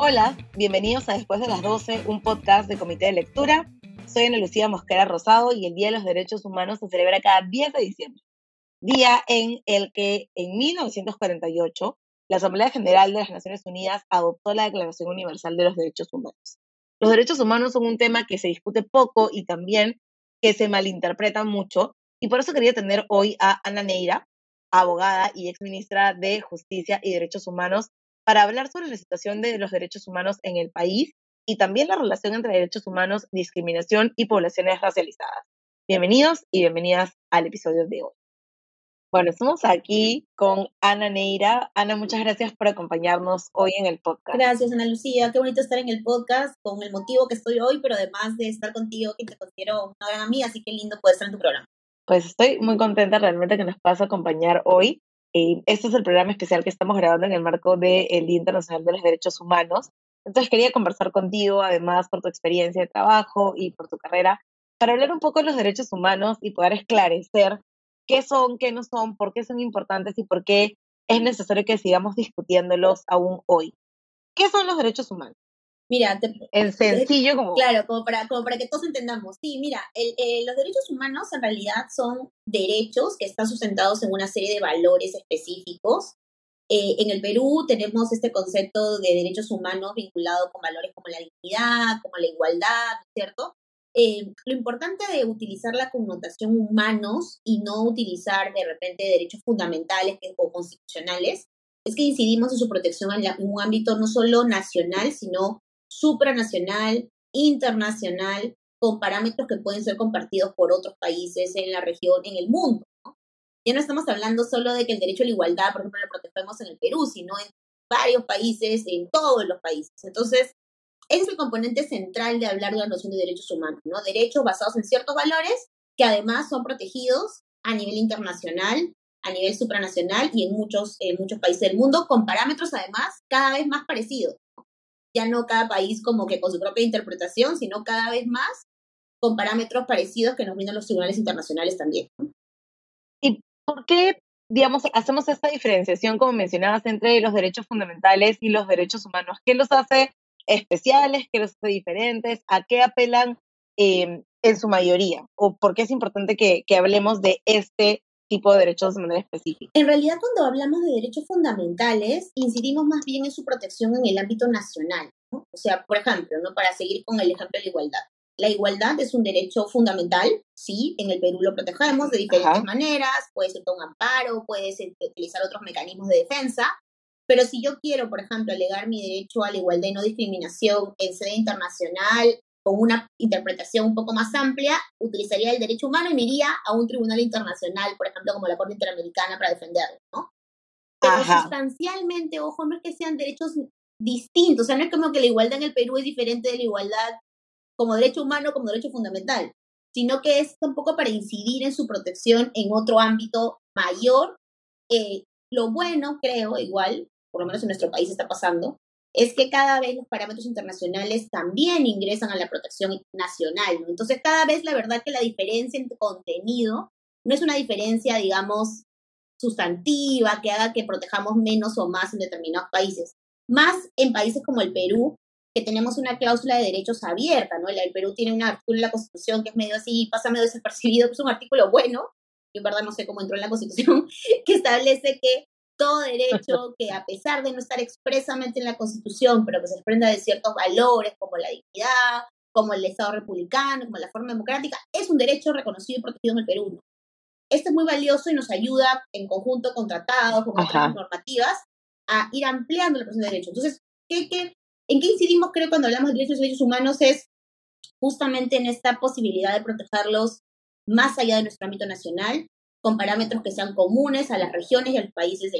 Hola, bienvenidos a Después de las 12, un podcast de Comité de Lectura. Soy Ana Lucía Mosquera Rosado y el Día de los Derechos Humanos se celebra cada 10 de diciembre, día en el que en 1948 la Asamblea General de las Naciones Unidas adoptó la Declaración Universal de los Derechos Humanos. Los derechos humanos son un tema que se discute poco y también que se malinterpreta mucho, y por eso quería tener hoy a Ana Neira, abogada y exministra de Justicia y Derechos Humanos, para hablar sobre la situación de los derechos humanos en el país y también la relación entre derechos humanos, discriminación y poblaciones racializadas. Bienvenidos y bienvenidas al episodio de hoy. Bueno, estamos aquí con Ana Neira. Ana, muchas gracias por acompañarnos hoy en el podcast. Gracias, Ana Lucía. Qué bonito estar en el podcast con el motivo que estoy hoy, pero además de estar contigo, que te considero una gran amiga, así que lindo poder estar en tu programa. Pues estoy muy contenta realmente que nos puedas acompañar hoy. Eh, este es el programa especial que estamos grabando en el marco del Día Internacional de los Derechos Humanos. Entonces quería conversar contigo, además por tu experiencia de trabajo y por tu carrera, para hablar un poco de los derechos humanos y poder esclarecer qué son, qué no son, por qué son importantes y por qué es necesario que sigamos discutiéndolos aún hoy. ¿Qué son los derechos humanos? Mira, en sencillo como... Claro, como para, como para que todos entendamos. Sí, mira, eh, los derechos humanos en realidad son derechos que están sustentados en una serie de valores específicos. Eh, en el Perú tenemos este concepto de derechos humanos vinculado con valores como la dignidad, como la igualdad, ¿cierto? Eh, lo importante de utilizar la connotación humanos y no utilizar de repente derechos fundamentales o constitucionales es que incidimos en su protección en un ámbito no solo nacional, sino supranacional, internacional, con parámetros que pueden ser compartidos por otros países en la región, en el mundo. Ya no estamos hablando solo de que el derecho a la igualdad, por ejemplo, lo protegemos en el Perú, sino en varios países, en todos los países. Entonces, ese es el componente central de hablar de la noción de derechos humanos, ¿no? Derechos basados en ciertos valores que además son protegidos a nivel internacional, a nivel supranacional y en muchos, en muchos países del mundo, con parámetros además cada vez más parecidos ya no cada país como que con su propia interpretación, sino cada vez más con parámetros parecidos que nos brindan los tribunales internacionales también. ¿Y por qué, digamos, hacemos esta diferenciación, como mencionabas, entre los derechos fundamentales y los derechos humanos? ¿Qué los hace especiales? ¿Qué los hace diferentes? ¿A qué apelan em, en su mayoría? ¿O por qué es importante que, que hablemos de este tipo de derechos de manera específica. En realidad, cuando hablamos de derechos fundamentales, incidimos más bien en su protección en el ámbito nacional. O sea, por ejemplo, ¿no? para seguir con el ejemplo de la igualdad. La igualdad es un derecho fundamental, sí, en el Perú lo protegemos de diferentes maneras, puede ser con amparo, puede ser utilizar otros mecanismos de defensa, pero si yo quiero, por ejemplo, alegar mi derecho a la igualdad y no discriminación en sede internacional con una interpretación un poco más amplia, utilizaría el derecho humano y me iría a un tribunal internacional, por ejemplo, como la Corte Interamericana, para defenderlo, ¿no? Pero sustancialmente, ojo, no es que sean derechos distintos, o sea, no es como que la igualdad en el Perú es diferente de la igualdad como derecho humano, como derecho fundamental, sino que es tampoco para incidir en su protección en otro ámbito mayor. Eh, lo bueno, creo, igual, por lo menos en nuestro país está pasando, es que cada vez los parámetros internacionales también ingresan a la protección nacional. Entonces, cada vez la verdad que la diferencia en contenido no es una diferencia, digamos, sustantiva que haga que protejamos menos o más en determinados países. Más en países como el Perú, que tenemos una cláusula de derechos abierta, ¿no? El, Perú tiene un artículo en la Constitución que es medio así, pasa medio desapercibido, es un artículo bueno, yo en verdad no sé cómo entró en la Constitución, que establece que todo derecho que a pesar de no estar expresamente en la Constitución, pero que se desprenda de ciertos valores como la dignidad, como el Estado republicano, como la forma democrática, es un derecho reconocido y protegido en el Perú. Esto es muy valioso y nos ayuda en conjunto con tratados, con otras normativas, a ir ampliando la protección de derechos. Entonces, ¿qué, qué, en qué incidimos, creo, cuando hablamos de derechos y derechos humanos? Es justamente en esta posibilidad de protegerlos más allá de nuestro ámbito nacional, con parámetros que sean comunes a las regiones y a los países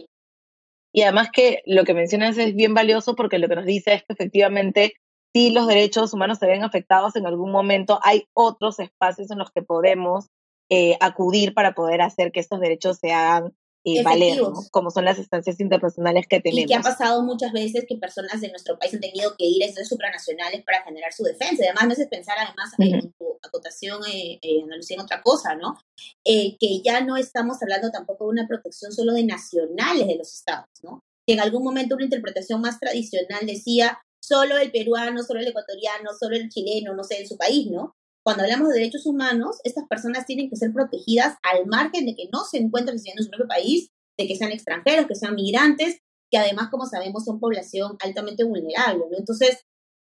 y además que lo que mencionas es bien valioso porque lo que nos dice es que efectivamente si los derechos humanos se ven afectados en algún momento, hay otros espacios en los que podemos eh, acudir para poder hacer que estos derechos se hagan eh, valer, como son las instancias internacionales que tenemos. Y que ha pasado muchas veces que personas de nuestro país han tenido que ir a instituciones supranacionales para generar su defensa. Además, me haces pensar, además, en tu acotación, eh, eh, en otra cosa, ¿no? Eh, que ya no estamos hablando tampoco de una protección solo de nacionales de los estados, ¿no? Que en algún momento una interpretación más tradicional decía, solo el peruano, solo el ecuatoriano, solo el chileno, no sé, en su país, ¿no? Cuando hablamos de derechos humanos, estas personas tienen que ser protegidas al margen de que no se encuentren en su propio país, de que sean extranjeros, que sean migrantes, que además, como sabemos, son población altamente vulnerable, ¿no? Entonces,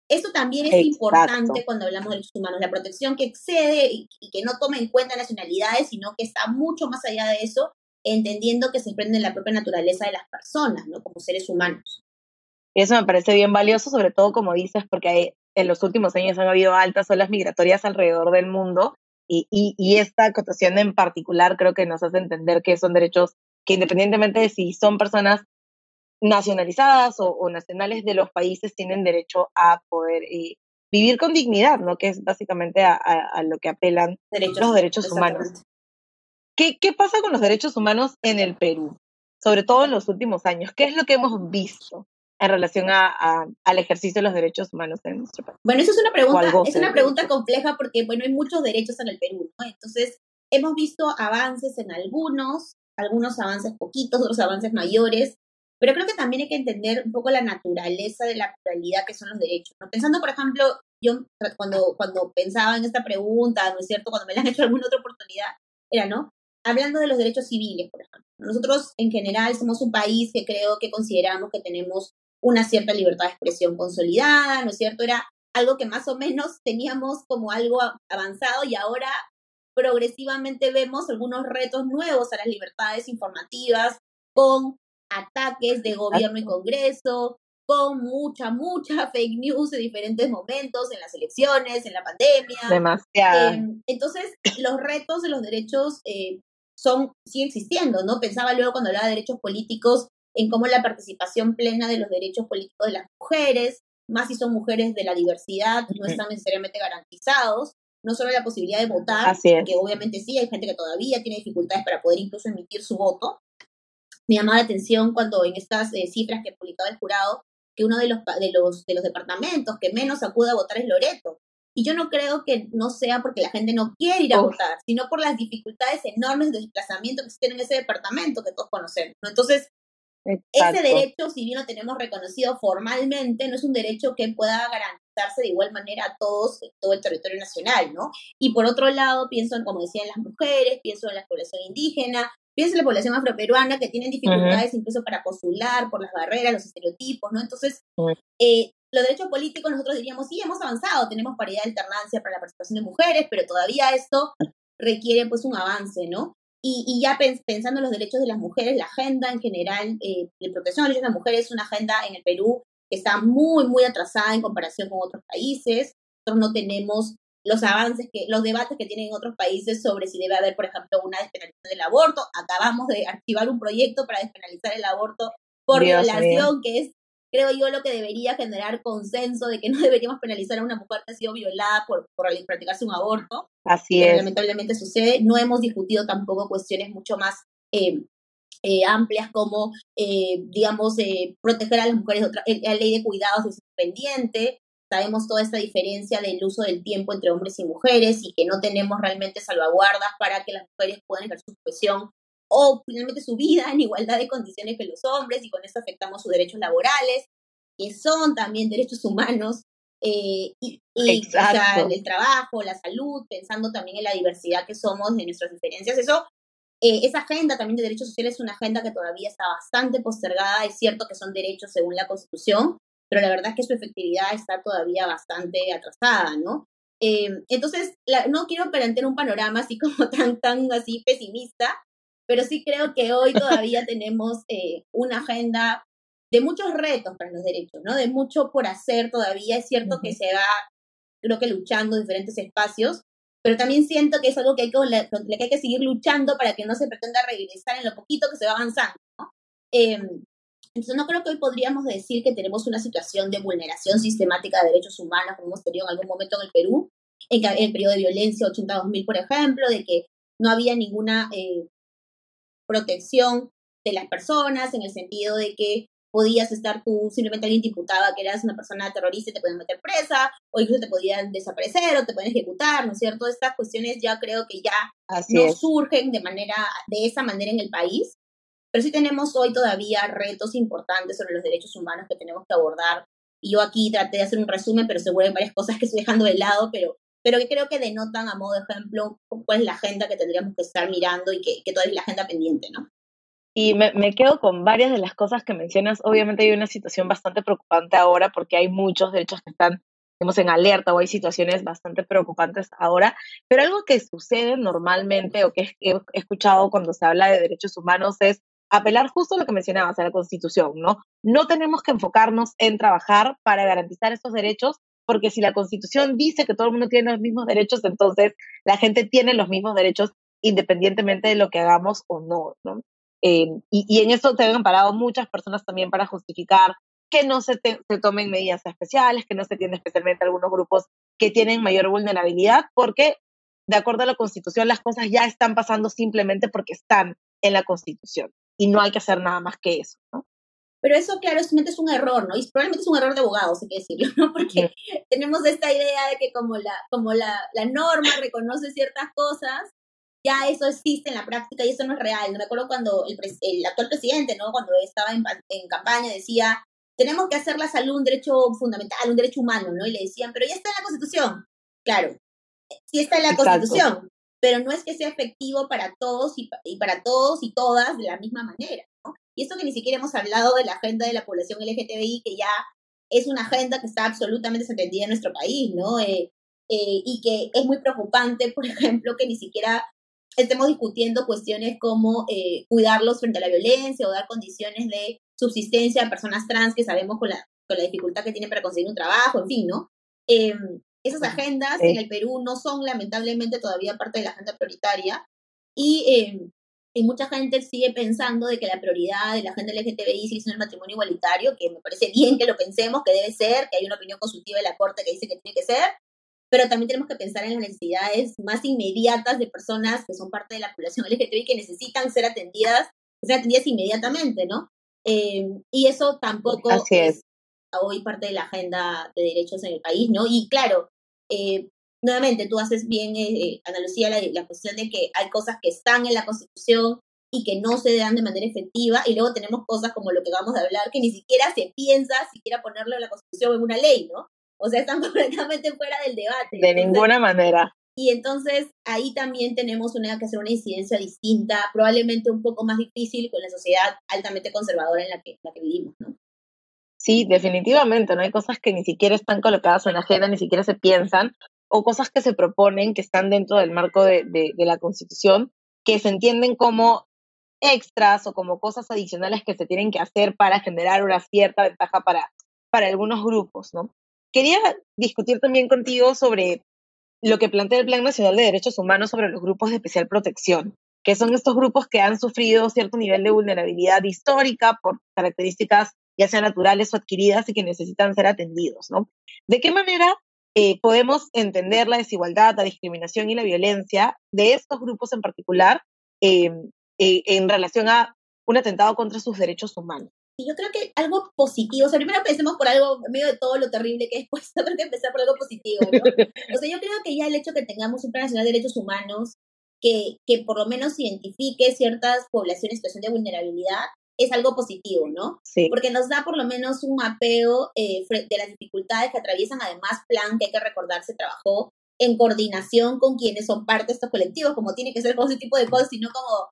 esto también es importante cuando hablamos de derechos humanos, la protección que excede y, que no toma en cuenta nacionalidades, sino que está mucho más allá de eso, entendiendo que se prende la propia naturaleza de las personas, ¿no? Como seres humanos. Y eso me parece bien valioso, sobre todo como dices, porque en los últimos años han habido altas olas migratorias alrededor del mundo y, y, esta acotación en particular creo que nos hace entender que son derechos que independientemente de si son personas nacionalizadas o, nacionales de los países tienen derecho a poder eh, vivir con dignidad, ¿no? Que es básicamente a, lo que apelan los derechos humanos. ¿Qué, ¿Qué pasa con los derechos humanos en el Perú? Sobre todo en los últimos años. ¿Qué es lo que hemos visto? En relación a, al ejercicio de los derechos humanos en nuestro país? Bueno, eso es una pregunta, es una pregunta compleja porque, bueno, hay muchos derechos en el Perú, ¿no? Entonces, hemos visto avances en algunos, algunos avances poquitos, otros avances mayores, pero creo que también hay que entender un poco la naturaleza de la pluralidad que son los derechos. ¿no? Pensando, por ejemplo, yo cuando, cuando pensaba en esta pregunta, ¿no es cierto? Cuando me la han hecho alguna otra oportunidad, era, ¿no? Hablando de los derechos civiles, por ejemplo. Nosotros, en general, somos un país que creo que consideramos que tenemos una cierta libertad de expresión consolidada, ¿no es cierto? Era algo que más o menos teníamos como algo avanzado y ahora progresivamente vemos algunos retos nuevos a las libertades informativas con ataques de gobierno y Congreso, con mucha, mucha fake news en diferentes momentos, en las elecciones, en la pandemia. Demasiado. Em, entonces, los retos de los derechos eh, son, siguen existiendo, ¿no? Pensaba luego cuando hablaba de derechos políticos en cómo la participación plena de los derechos políticos de las mujeres, más si son mujeres de la diversidad, no están necesariamente garantizados, no solo la posibilidad de votar, que obviamente sí, hay gente que todavía tiene dificultades para poder incluso emitir su voto, me llamaba la atención cuando en estas eh, cifras que publicaba el jurado, que uno de los, de, los, de los departamentos que menos acude a votar es Loreto. Y yo no creo que no sea porque la gente no quiere ir a votar, sino por las dificultades enormes de desplazamiento que existen en ese departamento que todos conocemos. Entonces, ese derecho, si bien lo tenemos reconocido formalmente, no es un derecho que pueda garantizarse de igual manera a todos en todo el territorio nacional, ¿no? Y por otro lado, pienso en, como decían, las mujeres, pienso en la población indígena, Piensa en la población afroperuana que tienen dificultades incluso para postular por las barreras, los estereotipos, ¿no? Entonces, eh, los derechos políticos nosotros diríamos, sí, hemos avanzado, tenemos paridad de alternancia para la participación de mujeres, pero todavía esto requiere pues un avance, ¿no? Y, ya pensando en los derechos de las mujeres, la agenda en general eh, de protección de los derechos de las mujeres es una agenda en el Perú que está muy, muy atrasada en comparación con otros países. Nosotros no tenemos los avances, que, los debates que tienen otros países sobre si debe haber, por ejemplo, una despenalización del aborto. Acabamos de activar un proyecto para despenalizar el aborto por violación, que es, creo yo, lo que debería generar consenso de que no deberíamos penalizar a una mujer que ha sido violada por, por practicarse un aborto. Así es. Lamentablemente sucede. No hemos discutido tampoco cuestiones mucho más eh, eh, amplias como, eh, digamos, proteger a las mujeres, otra, la ley de cuidados es independiente, sabemos toda esta diferencia del uso del tiempo entre hombres y mujeres y que no tenemos realmente salvaguardas para que las mujeres puedan ejercer su profesión o finalmente su vida en igualdad de condiciones que los hombres y con eso afectamos sus derechos laborales, que son también derechos humanos, eh, y, el trabajo, la salud, pensando también en la diversidad que somos de nuestras diferencias. Eso, eh, esa agenda también de derechos sociales es una agenda que todavía está bastante postergada. Es cierto que son derechos según la Constitución, pero la verdad es que su efectividad está todavía bastante atrasada, ¿no? Eh, entonces, no quiero plantear un panorama así como tan, tan así pesimista, pero sí creo que hoy todavía tenemos eh, una agenda de muchos retos para los derechos, ¿no? De mucho por hacer todavía. Es cierto que se va, creo que luchando en diferentes espacios, pero también siento que es algo que hay que, que, hay que seguir luchando para que no se pretenda regresar en lo poquito que se va avanzando, ¿no? Eh, entonces no creo que hoy podríamos decir que tenemos una situación de vulneración sistemática de derechos humanos como hemos tenido en algún momento en el Perú, en el periodo de violencia 82.000, por ejemplo, de que no había ninguna eh, protección de las personas en el sentido de que podías estar tú, simplemente alguien te imputaba que eras una persona terrorista y te podían meter presa, o incluso te podían desaparecer o te pueden ejecutar, ¿no es cierto? Estas cuestiones ya creo que ya no surgen de manera, de esa manera en el país, pero sí tenemos hoy todavía retos importantes sobre los derechos humanos que tenemos que abordar y yo aquí traté de hacer un resumen, pero seguro hay varias cosas que estoy dejando de lado, pero, pero que creo que denotan a modo de ejemplo cuál es la agenda que tendríamos que estar mirando y que, que todavía es la agenda pendiente, ¿no? Y me, me, quedo con varias de las cosas que mencionas. Obviamente hay una situación bastante preocupante ahora porque hay muchos derechos que están digamos, en alerta o hay situaciones bastante preocupantes ahora, pero algo que sucede normalmente o que he escuchado cuando se habla de derechos humanos es apelar justo a lo que mencionabas, a la Constitución, ¿no? No tenemos que enfocarnos en trabajar para garantizar estos derechos, porque si la Constitución dice que todo el mundo tiene los mismos derechos, entonces la gente tiene los mismos derechos independientemente de lo que hagamos o no, ¿no? Eh, y, y, en eso se han parado muchas personas también para justificar que no se, se tomen medidas especiales, que no se tienen especialmente algunos grupos que tienen mayor vulnerabilidad, porque de acuerdo a la Constitución las cosas ya están pasando simplemente porque están en la Constitución y no hay que hacer nada más que eso, ¿no? Pero eso, claro, simplemente es un error, ¿no? Y probablemente es un error de abogados, hay que decirlo, ¿no? Porque tenemos esta idea de que como la, como la, la norma reconoce ciertas cosas, ya eso existe en la práctica y eso no es real. Me acuerdo cuando el, el actual presidente, ¿no? Cuando estaba en, en, campaña decía, tenemos que hacer la salud un derecho fundamental, un derecho humano, ¿no? Y le decían, pero ya está en la Constitución. Claro, sí está en la Constitución, pero no es que sea efectivo para todos y, para todos y todas de la misma manera, ¿no? Y esto que ni siquiera hemos hablado de la agenda de la población LGTBI, que ya es una agenda que está absolutamente desatendida en nuestro país, ¿no? Eh, eh, y que es muy preocupante, por ejemplo, que ni siquiera estemos discutiendo cuestiones como eh, cuidarlos frente a la violencia o dar condiciones de subsistencia a personas trans que sabemos con la, con la dificultad que tienen para conseguir un trabajo, en fin, ¿no? Em, esas agendas en el Perú no son lamentablemente todavía parte de la agenda prioritaria y, eh, y, mucha gente sigue pensando de que la prioridad de la agenda LGTBI sigue siendo el matrimonio igualitario, que me parece bien que lo pensemos, que debe ser, que hay una opinión consultiva de la Corte que dice que tiene que ser, pero también tenemos que pensar en las necesidades más inmediatas de personas que son parte de la población LGTBI que necesitan ser atendidas, ser atendidas inmediatamente, ¿no? Eh, y eso tampoco es hoy parte de la agenda de derechos en el país, ¿no? Y claro, eh, nuevamente, tú haces bien, eh, eh, Ana Lucía, la, la, cuestión de que hay cosas que están en la Constitución y que no se dan de manera efectiva, y luego tenemos cosas como lo que vamos a hablar, que ni siquiera se piensa siquiera ponerlo en la Constitución en una ley, ¿no? O sea, están completamente fuera del debate. De ninguna manera. Y entonces ahí también tenemos una, que hacer una incidencia distinta, probablemente un poco más difícil con la sociedad altamente conservadora en la que, la que vivimos, ¿no? Sí, definitivamente, ¿no? Hay cosas que ni siquiera están colocadas en la agenda, ni siquiera se piensan, o cosas que se proponen que están dentro del marco de, de, de la Constitución, que se entienden como extras o como cosas adicionales que se tienen que hacer para generar una cierta ventaja para, para algunos grupos, ¿no? Quería discutir también contigo sobre lo que plantea el Plan Nacional de Derechos Humanos sobre los grupos de especial protección, que son estos grupos que han sufrido cierto nivel de vulnerabilidad histórica por características ya sean naturales o adquiridas y que necesitan ser atendidos, ¿no? ¿De qué manera eh, podemos entender la desigualdad, la discriminación y la violencia de estos grupos en particular eh, eh, en relación a un atentado contra sus derechos humanos? Y yo creo que algo positivo, o sea, primero pensemos por algo, en medio de todo lo terrible que es, pues creo que empezar por algo positivo, ¿no? O sea, yo creo que ya el hecho que tengamos un Plan Nacional de Derechos Humanos que, que por lo menos identifique ciertas poblaciones en situación de vulnerabilidad es algo positivo, ¿no? Sí. Porque nos da por lo menos un mapeo eh, de las dificultades que atraviesan. Además, Plan, que hay que recordar, se trabajó en coordinación con quienes son parte de estos colectivos, como tiene que ser con ese tipo de cosas, sino como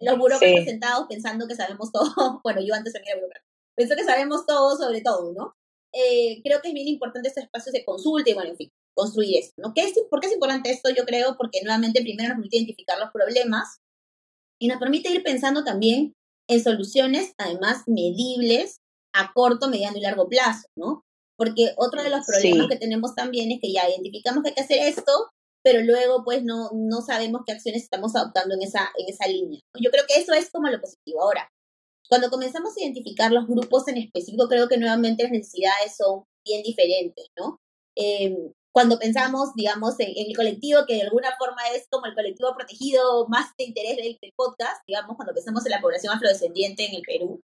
los burócratas sí. sentados pensando que sabemos todo. bueno, yo antes también era burócrata. Pensó que sabemos todo sobre todo, ¿no? Eh, creo que es bien importante estos espacios de consulta y, bueno, en fin, construir esto, ¿no? ¿Qué es, ¿Por qué es importante esto? Yo creo porque nuevamente primero nos permite identificar los problemas y nos permite ir pensando también en soluciones, además, medibles a corto, mediano y largo plazo, ¿no? Porque otro de los problemas sí. que tenemos también es que ya identificamos que hay que hacer esto, pero luego pues no, no sabemos qué acciones estamos adoptando en esa, en esa línea. Yo creo que eso es como lo positivo. Ahora, cuando comenzamos a identificar los grupos en específico, creo que nuevamente las necesidades son bien diferentes, ¿no? Eh, cuando pensamos, digamos, en, en, el colectivo, que de alguna forma es como el colectivo protegido más de interés del, del podcast, digamos, cuando pensamos en la población afrodescendiente en el Perú,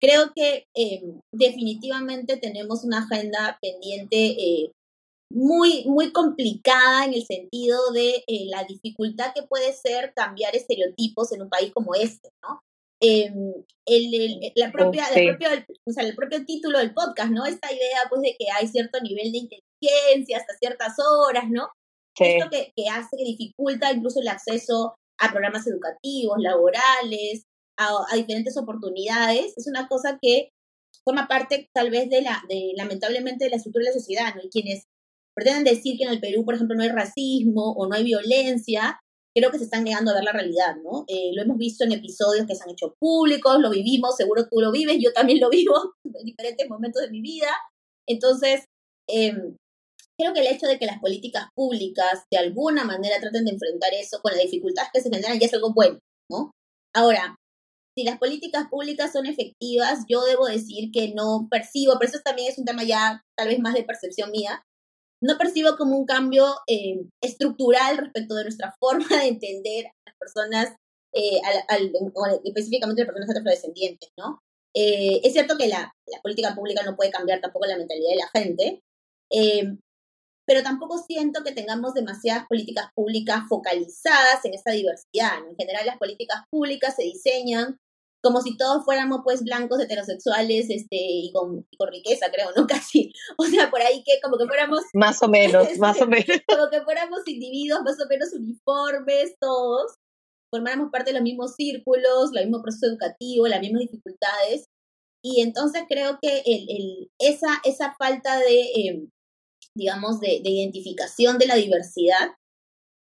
creo que eh, definitivamente tenemos una agenda pendiente eh, muy, muy complicada en el sentido de eh, la dificultad que puede ser cambiar estereotipos en un país como este, ¿no? em, el, la propia, o sea, el propio título del podcast, ¿no? Esta idea, pues, de que hay cierto nivel de inteligencia hasta ciertas horas, ¿no? Esto que, que hace, que dificulta incluso el acceso a programas educativos, laborales, a, a, diferentes oportunidades, es una cosa que forma parte tal vez de la, de, lamentablemente, de la estructura de la sociedad, ¿no? Y quienes pretenden decir que en el Perú, por ejemplo, no hay racismo o no hay violencia, creo que se están negando a ver la realidad, ¿no? Eh, lo hemos visto en episodios que se han hecho públicos, lo vivimos, seguro tú lo vives, yo también lo vivo en diferentes momentos de mi vida. Entonces, em, creo que el hecho de que las políticas públicas de alguna manera traten de enfrentar eso con las dificultades que se generan ya es algo bueno, ¿no? Ahora, si las políticas públicas son efectivas, yo debo decir que no percibo, pero eso también es un tema ya tal vez más de percepción mía, no percibo como un cambio eh, estructural respecto de nuestra forma de entender a las personas, eh, específicamente a las personas afrodescendientes, ¿no? Eh, es cierto que la, política pública no puede cambiar tampoco la mentalidad de la gente, pero tampoco siento que tengamos demasiadas políticas públicas focalizadas en esa diversidad. En general, las políticas públicas se diseñan como si todos fuéramos pues blancos heterosexuales este y con, con, riqueza creo no casi. O sea por ahí que como que fuéramos más o menos más o menos. como que fuéramos individuos más o menos uniformes todos formáramos parte de los mismos círculos el mismo proceso educativo las mismas dificultades. Y entonces creo que el, el, esa esa falta de em, digamos de, de identificación de la diversidad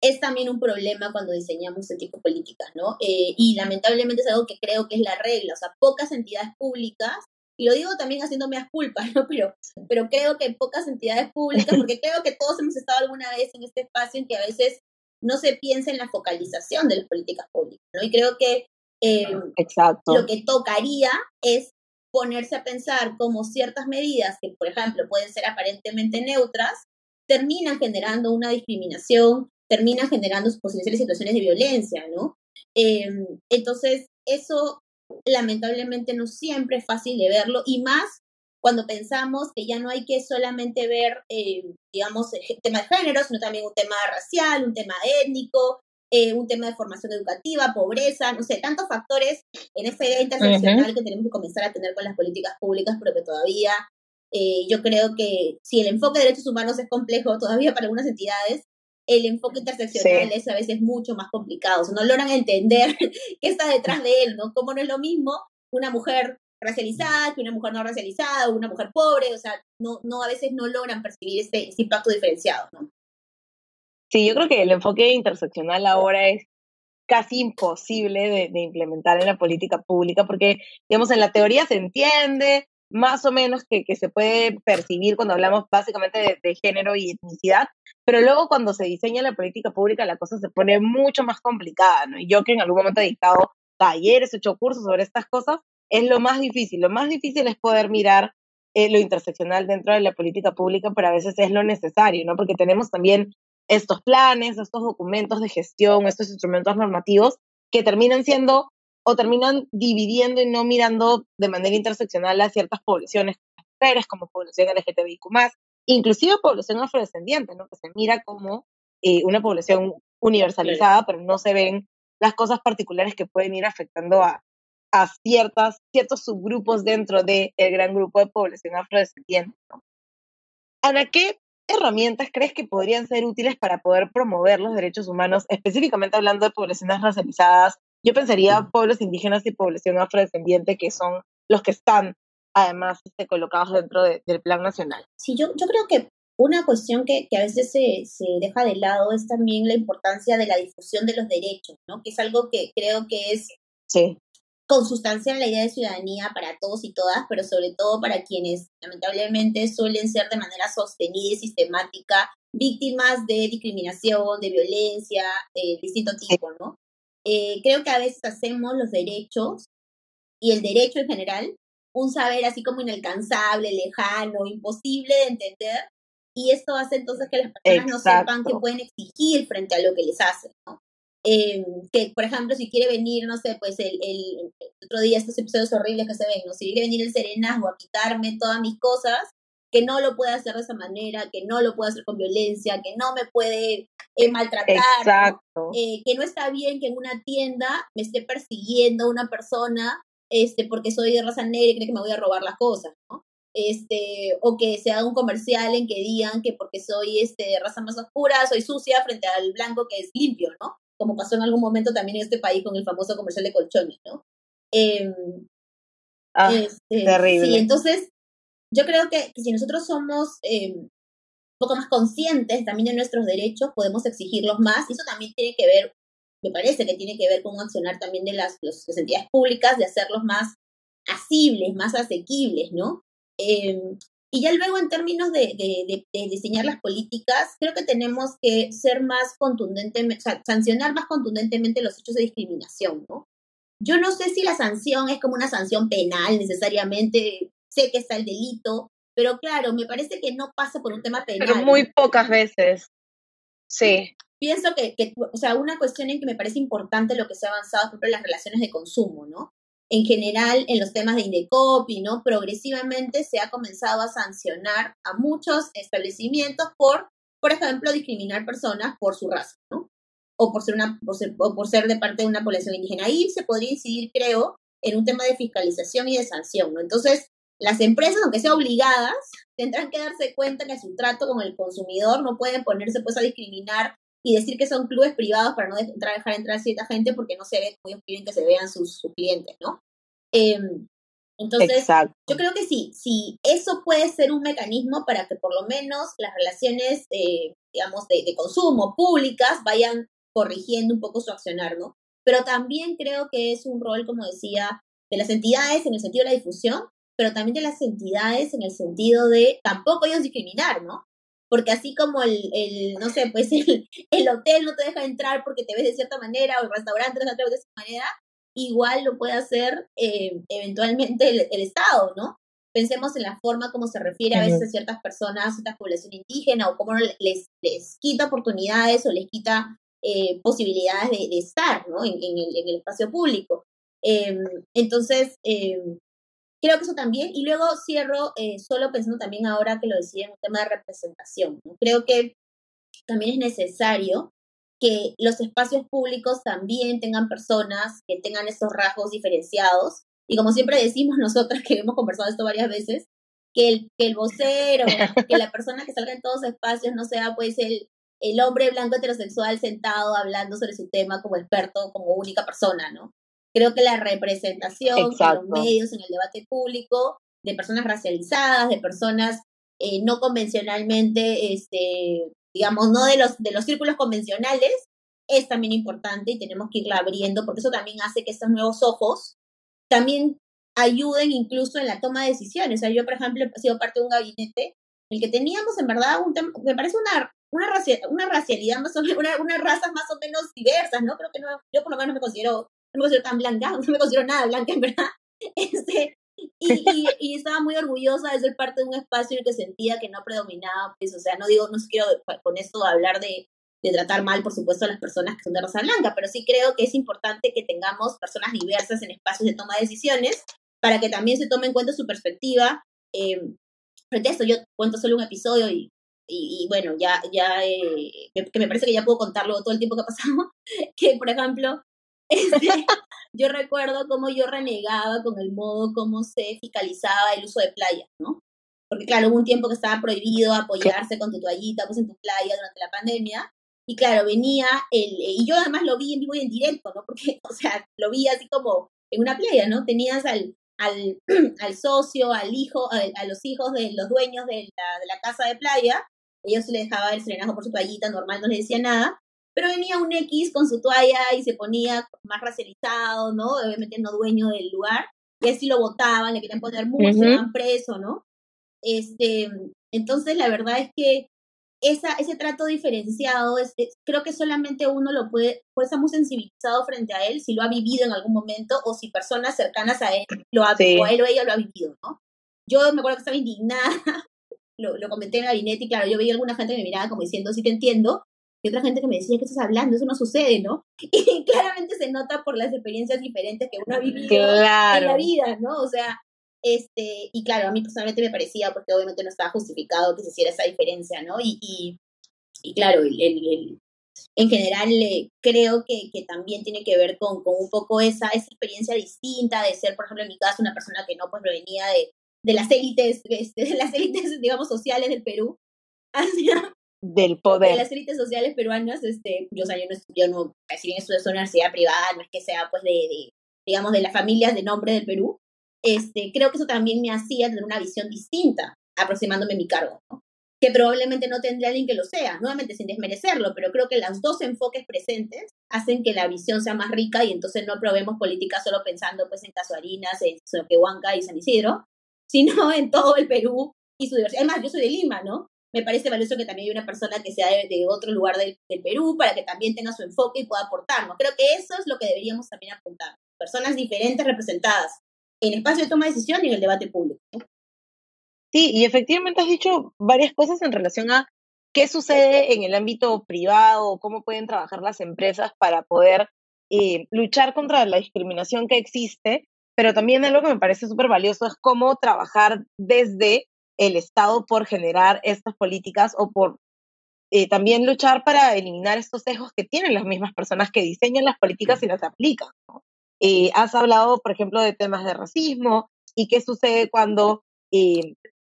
es también un problema cuando diseñamos este tipo de políticas, ¿no? Eh, y lamentablemente es algo que creo que es la regla, o sea, pocas entidades públicas, y lo digo también haciéndome a culpa, ¿no? Pero, pero creo que pocas entidades públicas, porque creo que todos hemos estado alguna vez en este espacio en que a veces no se piensa en la focalización de las políticas públicas, ¿no? Y creo que eh, Exacto. lo que tocaría es ponerse a pensar cómo ciertas medidas que, por ejemplo, pueden ser aparentemente neutras, terminan generando una discriminación, termina generando posibles situaciones de violencia, ¿no? Em, entonces, eso lamentablemente no siempre es fácil de verlo y más cuando pensamos que ya no hay que solamente ver, eh, digamos, el tema de género, sino también un tema racial, un tema étnico, eh, un tema de formación educativa, pobreza, no sé, tantos factores en esa idea interseccional que tenemos que comenzar a tener con las políticas públicas, pero que todavía eh, yo creo que si el enfoque de derechos humanos es complejo todavía para algunas entidades, el enfoque interseccional es a veces mucho más complicado. O sea, no logran entender qué está detrás de él, ¿no? Cómo no es lo mismo una mujer racializada que una mujer no racializada una mujer pobre. O sea, no, no a veces no logran percibir ese, impacto diferenciado, ¿no? Sí, yo creo que el enfoque interseccional ahora es casi imposible de, de, implementar en la política pública porque, digamos, en la teoría se entiende más o menos que, que se puede percibir cuando hablamos básicamente de, de, género y etnicidad, pero luego cuando se diseña la política pública la cosa se pone mucho más complicada, ¿no? Y yo que en algún momento he dictado talleres, he hecho cursos sobre estas cosas, es lo más difícil. Lo más difícil es poder mirar eh, lo interseccional dentro de la política pública, pero a veces es lo necesario, ¿no? Porque tenemos también estos planes, estos documentos de gestión, estos instrumentos normativos que terminan siendo o terminan dividiendo y no mirando de manera interseccional a ciertas poblaciones, como mujeres, como población LGTBIQ+, inclusive población afrodescendiente, ¿no? que se mira como eh, una población universalizada, pero no se ven las cosas particulares que pueden ir afectando a, a ciertas, ciertos subgrupos dentro del gran grupo de población afrodescendiente. ¿no? Ana, ¿qué herramientas crees que podrían ser útiles para poder promover los derechos humanos, específicamente hablando de poblaciones racializadas? Yo pensaría pueblos indígenas y población afrodescendiente, que son los que están además este, colocados dentro del plan nacional. Sí, yo, yo creo que una cuestión que, que a veces se, se, deja de lado es también la importancia de la difusión de los derechos, ¿no? Que es algo que creo que es sí. consustancial la idea de ciudadanía para todos y todas, pero sobre todo para quienes lamentablemente suelen ser de manera sostenida y sistemática víctimas de discriminación, de violencia, de distinto tipo, ¿no? Eh, creo que a veces hacemos los derechos y el derecho en general un saber así como inalcanzable, lejano, imposible de entender, y esto hace entonces que las personas no sepan que pueden exigir frente a lo que les hacen, ¿no? Eh, que, por ejemplo, si quiere venir, no sé, pues el, el, otro día estos episodios horribles que se ven, ¿no? Si quiere venir el serenazgo a quitarme todas mis cosas, que no lo puede hacer de esa manera, que no lo puede hacer con violencia, que no me puede eh, maltratar, eh, que no está bien que en una tienda me esté persiguiendo una persona este, porque soy de raza negra y cree que me voy a robar las cosas, ¿no? Este, o que se haga un comercial en que digan que porque soy este, de raza más oscura, soy sucia frente al blanco que es limpio, ¿no? Como pasó en algún momento también en este país con el famoso comercial de colchones, ¿no? Em, ah, este, terrible. Sí, entonces yo creo que, si nosotros somos em, poco más conscientes también de nuestros derechos, podemos exigirlos más. Y eso también tiene que ver, me parece que tiene que ver con accionar también de las, las entidades públicas, de hacerlos más asibles, más asequibles, ¿no? Em, y ya luego en términos de, de, diseñar las políticas, creo que tenemos que ser más contundentemente, o sea, sancionar más contundentemente los hechos de discriminación, ¿no? Yo no sé si la sanción es como una sanción penal necesariamente, sé que está el delito, pero claro, me parece que no pasa por un tema penal. Pero muy pocas veces, sí. Pienso que, que, o sea, una cuestión en que me parece importante lo que se ha avanzado, por ejemplo, las relaciones de consumo, ¿no? en general en los temas de Indecopi, ¿no? Progresivamente se ha comenzado a sancionar a muchos establecimientos por, por ejemplo, discriminar personas por su raza, ¿no? O por ser, una, por ser, o por ser de parte de una población indígena. Ahí se podría incidir, creo, en un tema de fiscalización y de sanción, ¿no? Entonces, las empresas, aunque sean obligadas, tendrán que darse cuenta que su trato con el consumidor no pueden ponerse pues a discriminar y decir que son clubes privados para no dejar entrar a cierta gente porque no se ve ellos quieren que se vean sus, clientes, ¿no? Em, entonces, yo creo que sí, sí, eso puede ser un mecanismo para que por lo menos las relaciones, eh, digamos, de, de, consumo públicas vayan corrigiendo un poco su accionar, ¿no? Pero también creo que es un rol, como decía, de las entidades en el sentido de la difusión, pero también de las entidades en el sentido de tampoco ellos discriminar, ¿no? porque así como el, el no sé, pues el, el, hotel no te deja entrar porque te ves de cierta manera o el restaurante no te ves de esa manera, igual lo puede hacer eh, eventualmente el, el, Estado, ¿no? Pensemos en la forma como se refiere a veces a ciertas personas, a ciertas poblaciones indígenas, o cómo les, les quita oportunidades o les quita eh, posibilidades de, de, estar ¿no? en, en, el, en el espacio público. Eh, entonces, eh, Creo que eso también, y luego cierro eh, solo pensando también ahora que lo decía en un tema de representación. Creo que también es necesario que los espacios públicos también tengan personas que tengan esos rasgos diferenciados. Y como siempre decimos nosotras, que hemos conversado esto varias veces, que el, que el vocero, que la persona que salga en todos los espacios no sea pues el, el hombre blanco heterosexual sentado hablando sobre su tema como experto, como única persona, ¿no? Creo que la representación en los medios, en el debate público, de personas racializadas, de personas eh, no convencionalmente, este, digamos, no de los, de los círculos convencionales, es también importante y tenemos que irla abriendo, porque eso también hace que estos nuevos ojos también ayuden incluso en la toma de decisiones. O sea, yo, por ejemplo, he sido parte de un gabinete en el que teníamos en verdad un tema, me parece una, una, una racialidad más o menos, una, unas razas más o menos diversas, ¿no? Creo que no, yo por lo menos me considero no me considero tan blanca, no me considero nada blanca en verdad. Este, y, y, estaba muy orgullosa de ser parte de un espacio en el que sentía que no predominaba, pues, o sea, no digo, no quiero con esto hablar de, de tratar mal, por supuesto, a las personas que son de raza blanca, pero sí creo que es importante que tengamos personas diversas en espacios de toma de decisiones para que también se tome en cuenta su perspectiva. Eh, frente a esto, yo cuento solo un episodio y, y, bueno, ya, ya eh, que me parece que ya puedo contarlo todo el tiempo que ha pasado, que por ejemplo, este, yo recuerdo cómo yo renegaba con el modo como se fiscalizaba el uso de playas, ¿no? Porque claro, hubo un tiempo que estaba prohibido apoyarse con tu toallita pues en tu playa durante la pandemia. Y claro, venía el, y yo además lo vi en vivo y en directo, ¿no? Porque, o sea, lo vi así como en una playa, ¿no? Tenías al, al, al socio, al hijo, a, los hijos de los dueños de la, de la casa de playa, ellos se les dejaba el serenajo por su toallita, normal, no les decía nada, pero venía un X con su toalla y se ponía más racializado, ¿no? Obviamente no dueño del lugar, y así lo votaban, le querían poner mucho, se iban preso, ¿no? Este, entonces la verdad es que esa, ese trato diferenciado, es, creo que solamente uno lo puede, puede estar muy sensibilizado frente a él si lo ha vivido en algún momento o si personas cercanas a él lo ha, o él o ella lo ha vivido, ¿no? Yo me acuerdo que estaba indignada, lo, lo comenté en el gabinete y claro, yo veía alguna gente que me miraba como diciendo, sí te entiendo, y otra gente que me decía, ¿qué estás hablando? Eso no sucede, ¿no? Y claramente se nota por las experiencias diferentes que uno ha vivido en la vida, ¿no? O sea, este, y claro, a mí personalmente me parecía, porque obviamente no estaba justificado que se hiciera esa diferencia, ¿no? Y, y, y claro, el, el, en general eh, creo que, que, también tiene que ver con, con, un poco esa, esa experiencia distinta de ser, por ejemplo, en mi caso, una persona que no pues provenía de, de las élites, este, de las élites, digamos, sociales del Perú, hacia del poder. De las élites sociales peruanas, este, yo, o sea, yo no, yo no, si bien en una universidad privada, no es que sea, pues, de, de, digamos, de las familias de nombre del Perú, este, creo que eso también me hacía tener una visión distinta aproximándome a mi cargo, ¿no? que probablemente no tendría alguien que lo sea, nuevamente sin desmerecerlo, pero creo que los dos enfoques presentes hacen que la visión sea más rica y entonces no probemos política solo pensando pues en Casuarinas, en Soquehuanca y San Isidro, sino en todo el Perú y su diversidad. Además, yo soy de Lima, ¿no? Me parece valioso que también haya una persona que sea de, otro lugar del, del, Perú para que también tenga su enfoque y pueda aportarnos. Creo que eso es lo que deberíamos también apuntar. Personas diferentes representadas en el espacio de toma de decisión y en el debate público. Sí, y efectivamente has dicho varias cosas en relación a qué sucede en el ámbito privado, cómo pueden trabajar las empresas para poder eh, luchar contra la discriminación que existe, pero también algo que me parece súper valioso es cómo trabajar desde el Estado por generar estas políticas o por eh, también luchar para eliminar estos sesgos que tienen las mismas personas que diseñan las políticas y las aplican. Eh, has hablado, por ejemplo, de temas de racismo y qué sucede cuando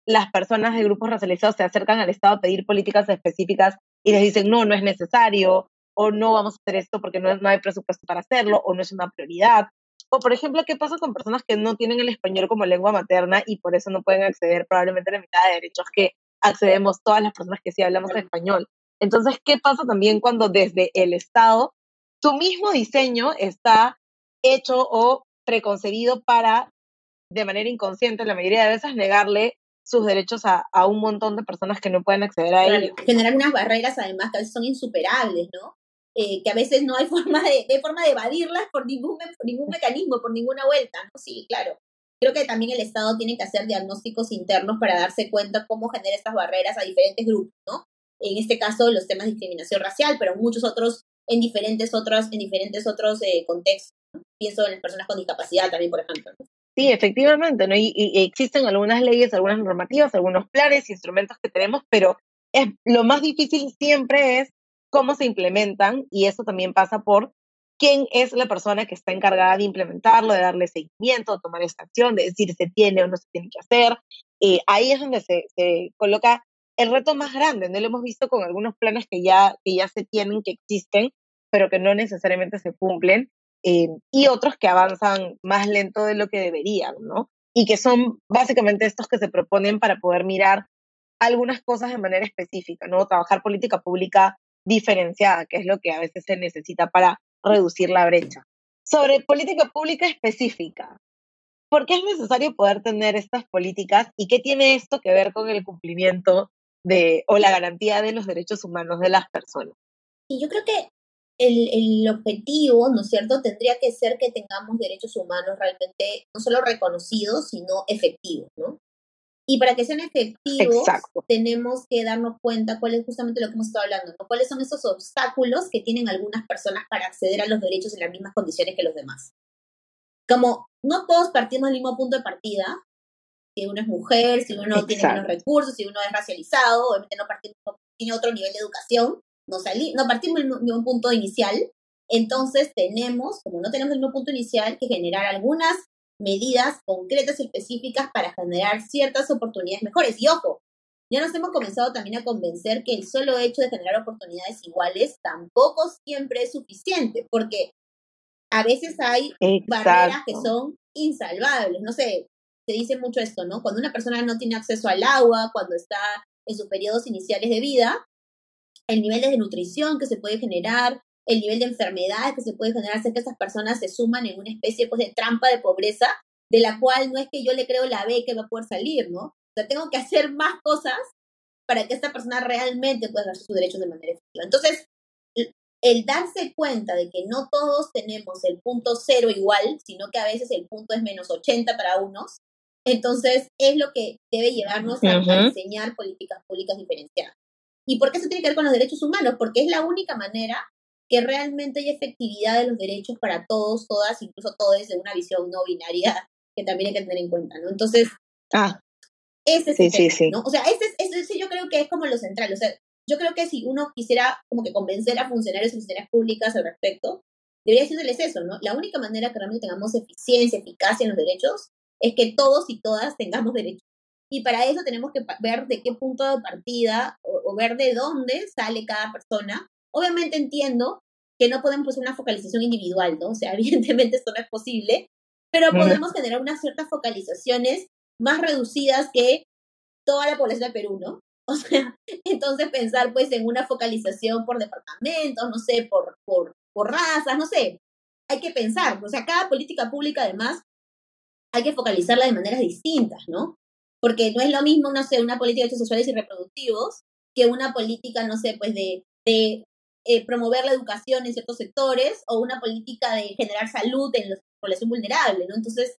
las personas de grupos racializados se acercan al Estado a pedir políticas específicas y les dicen, no, no es necesario, o no vamos a hacer esto porque no, no hay presupuesto para hacerlo, o no es una prioridad. O, por ejemplo, ¿qué pasa con personas que no tienen el español como lengua materna y por eso no pueden acceder probablemente a la mitad de derechos que accedemos todas las personas que sí hablamos español? Entonces, ¿qué pasa también cuando desde el Estado tu mismo diseño está hecho o preconcebido para, de manera inconsciente, la mayoría de veces, negarle sus derechos a, a, un montón de personas que no pueden acceder a ellos. Generar unas barreras además que a veces son insuperables, ¿no? Eh, que a veces no hay forma de, de, forma de evadirlas por ningún, por ningún mecanismo, por ninguna vuelta, ¿no? Sí, claro. Creo que también el Estado tiene que hacer diagnósticos internos para darse cuenta cómo genera estas barreras a diferentes grupos, ¿no? En este caso, los temas de discriminación racial, pero muchos otros en diferentes otros, en diferentes otros eh, contextos. Pienso en las personas con discapacidad también, por ejemplo. Sí, efectivamente, ¿no? Y, existen algunas leyes, algunas normativas, algunos planes, instrumentos que tenemos, pero es, lo más difícil siempre es cómo se implementan y eso también pasa por quién es la persona que está encargada de implementarlo, de darle seguimiento, de tomar esta acción, de decir se tiene o no se tiene que hacer. Eh, ahí es donde se, se, coloca el reto más grande, ¿no? Lo hemos visto con algunos planes que ya, que ya se tienen, que existen, pero que no necesariamente se cumplen. Eh, y otros que avanzan más lento de lo que deberían, ¿no? Y que son básicamente estos que se proponen para poder mirar algunas cosas de manera específica, ¿no? Trabajar política pública diferenciada, que es lo que a veces se necesita para reducir la brecha. Sobre política pública específica, ¿por qué es necesario poder tener estas políticas y qué tiene esto que ver con el cumplimiento de o la garantía de los derechos humanos de las personas? Y yo creo que el, el, objetivo, ¿no es cierto?, tendría que ser que tengamos derechos humanos realmente no solo reconocidos, sino efectivos, ¿no? Y para que sean efectivos, tenemos que darnos cuenta cuál es justamente lo que hemos estado hablando, ¿no? cuáles son esos obstáculos que tienen algunas personas para acceder a los derechos en las mismas condiciones que los demás. Como no todos partimos del mismo punto de partida, si uno es mujer, si uno tiene menos recursos, si uno es racializado, obviamente no partimos, tiene otro nivel de educación, no, salí, no partimos del mismo punto inicial, entonces tenemos, como no tenemos el mismo punto inicial, que generar algunas medidas concretas y específicas para generar ciertas oportunidades mejores. Y ojo, ya nos hemos comenzado también a convencer que el solo hecho de generar oportunidades iguales tampoco siempre es suficiente, porque a veces hay barreras que son insalvables. No sé, se dice mucho esto, ¿no? Cuando una persona no tiene acceso al agua, cuando está en sus periodos iniciales de vida, el nivel de nutrición que se puede generar, el nivel de enfermedades que se puede generar, hace que esas personas se suman en una especie pues, de trampa de pobreza, de la cual no es que yo le creo la B que va a poder salir, ¿no? O sea, tengo que hacer más cosas para que esta persona realmente pueda ejercer sus derechos de manera efectiva. Entonces, el darse cuenta de que no todos tenemos el punto cero igual, sino que a veces el punto es menos 80 para unos, entonces es lo que debe llevarnos a diseñar políticas públicas diferenciadas. ¿Y por qué eso tiene que ver con los derechos humanos? Porque es la única manera que realmente hay efectividad de los derechos para todos, todas, incluso todos, de una visión no binaria que también hay que tener en cuenta, ¿no? Entonces, ah, ese es el tema, ¿no? O sea, ese, ese, yo creo que es como lo central. O sea, yo creo que si uno quisiera como que convencer a funcionarios y funcionarias públicas al respecto, debería decirles eso, ¿no? La única manera que realmente tengamos eficiencia, eficacia en los derechos es que todos y todas tengamos derechos. Y para eso tenemos que ver de qué punto de partida o, ver de dónde sale cada persona. Obviamente entiendo que no podemos hacer una focalización individual, ¿no? O sea, evidentemente esto no es posible, pero podemos generar unas ciertas focalizaciones más reducidas que toda la población del Perú, ¿no? O sea, entonces pensar pues en una focalización por departamentos, no sé, por, por, por razas, no sé, hay que pensar, o sea, cada política pública además hay que focalizarla de maneras distintas, ¿no? Porque no es lo mismo, no sé, una política de derechos sexuales y reproductivos que una política, no sé, pues de, de eh, promover la educación en ciertos sectores o una política de generar salud en la población vulnerable, ¿no? Entonces,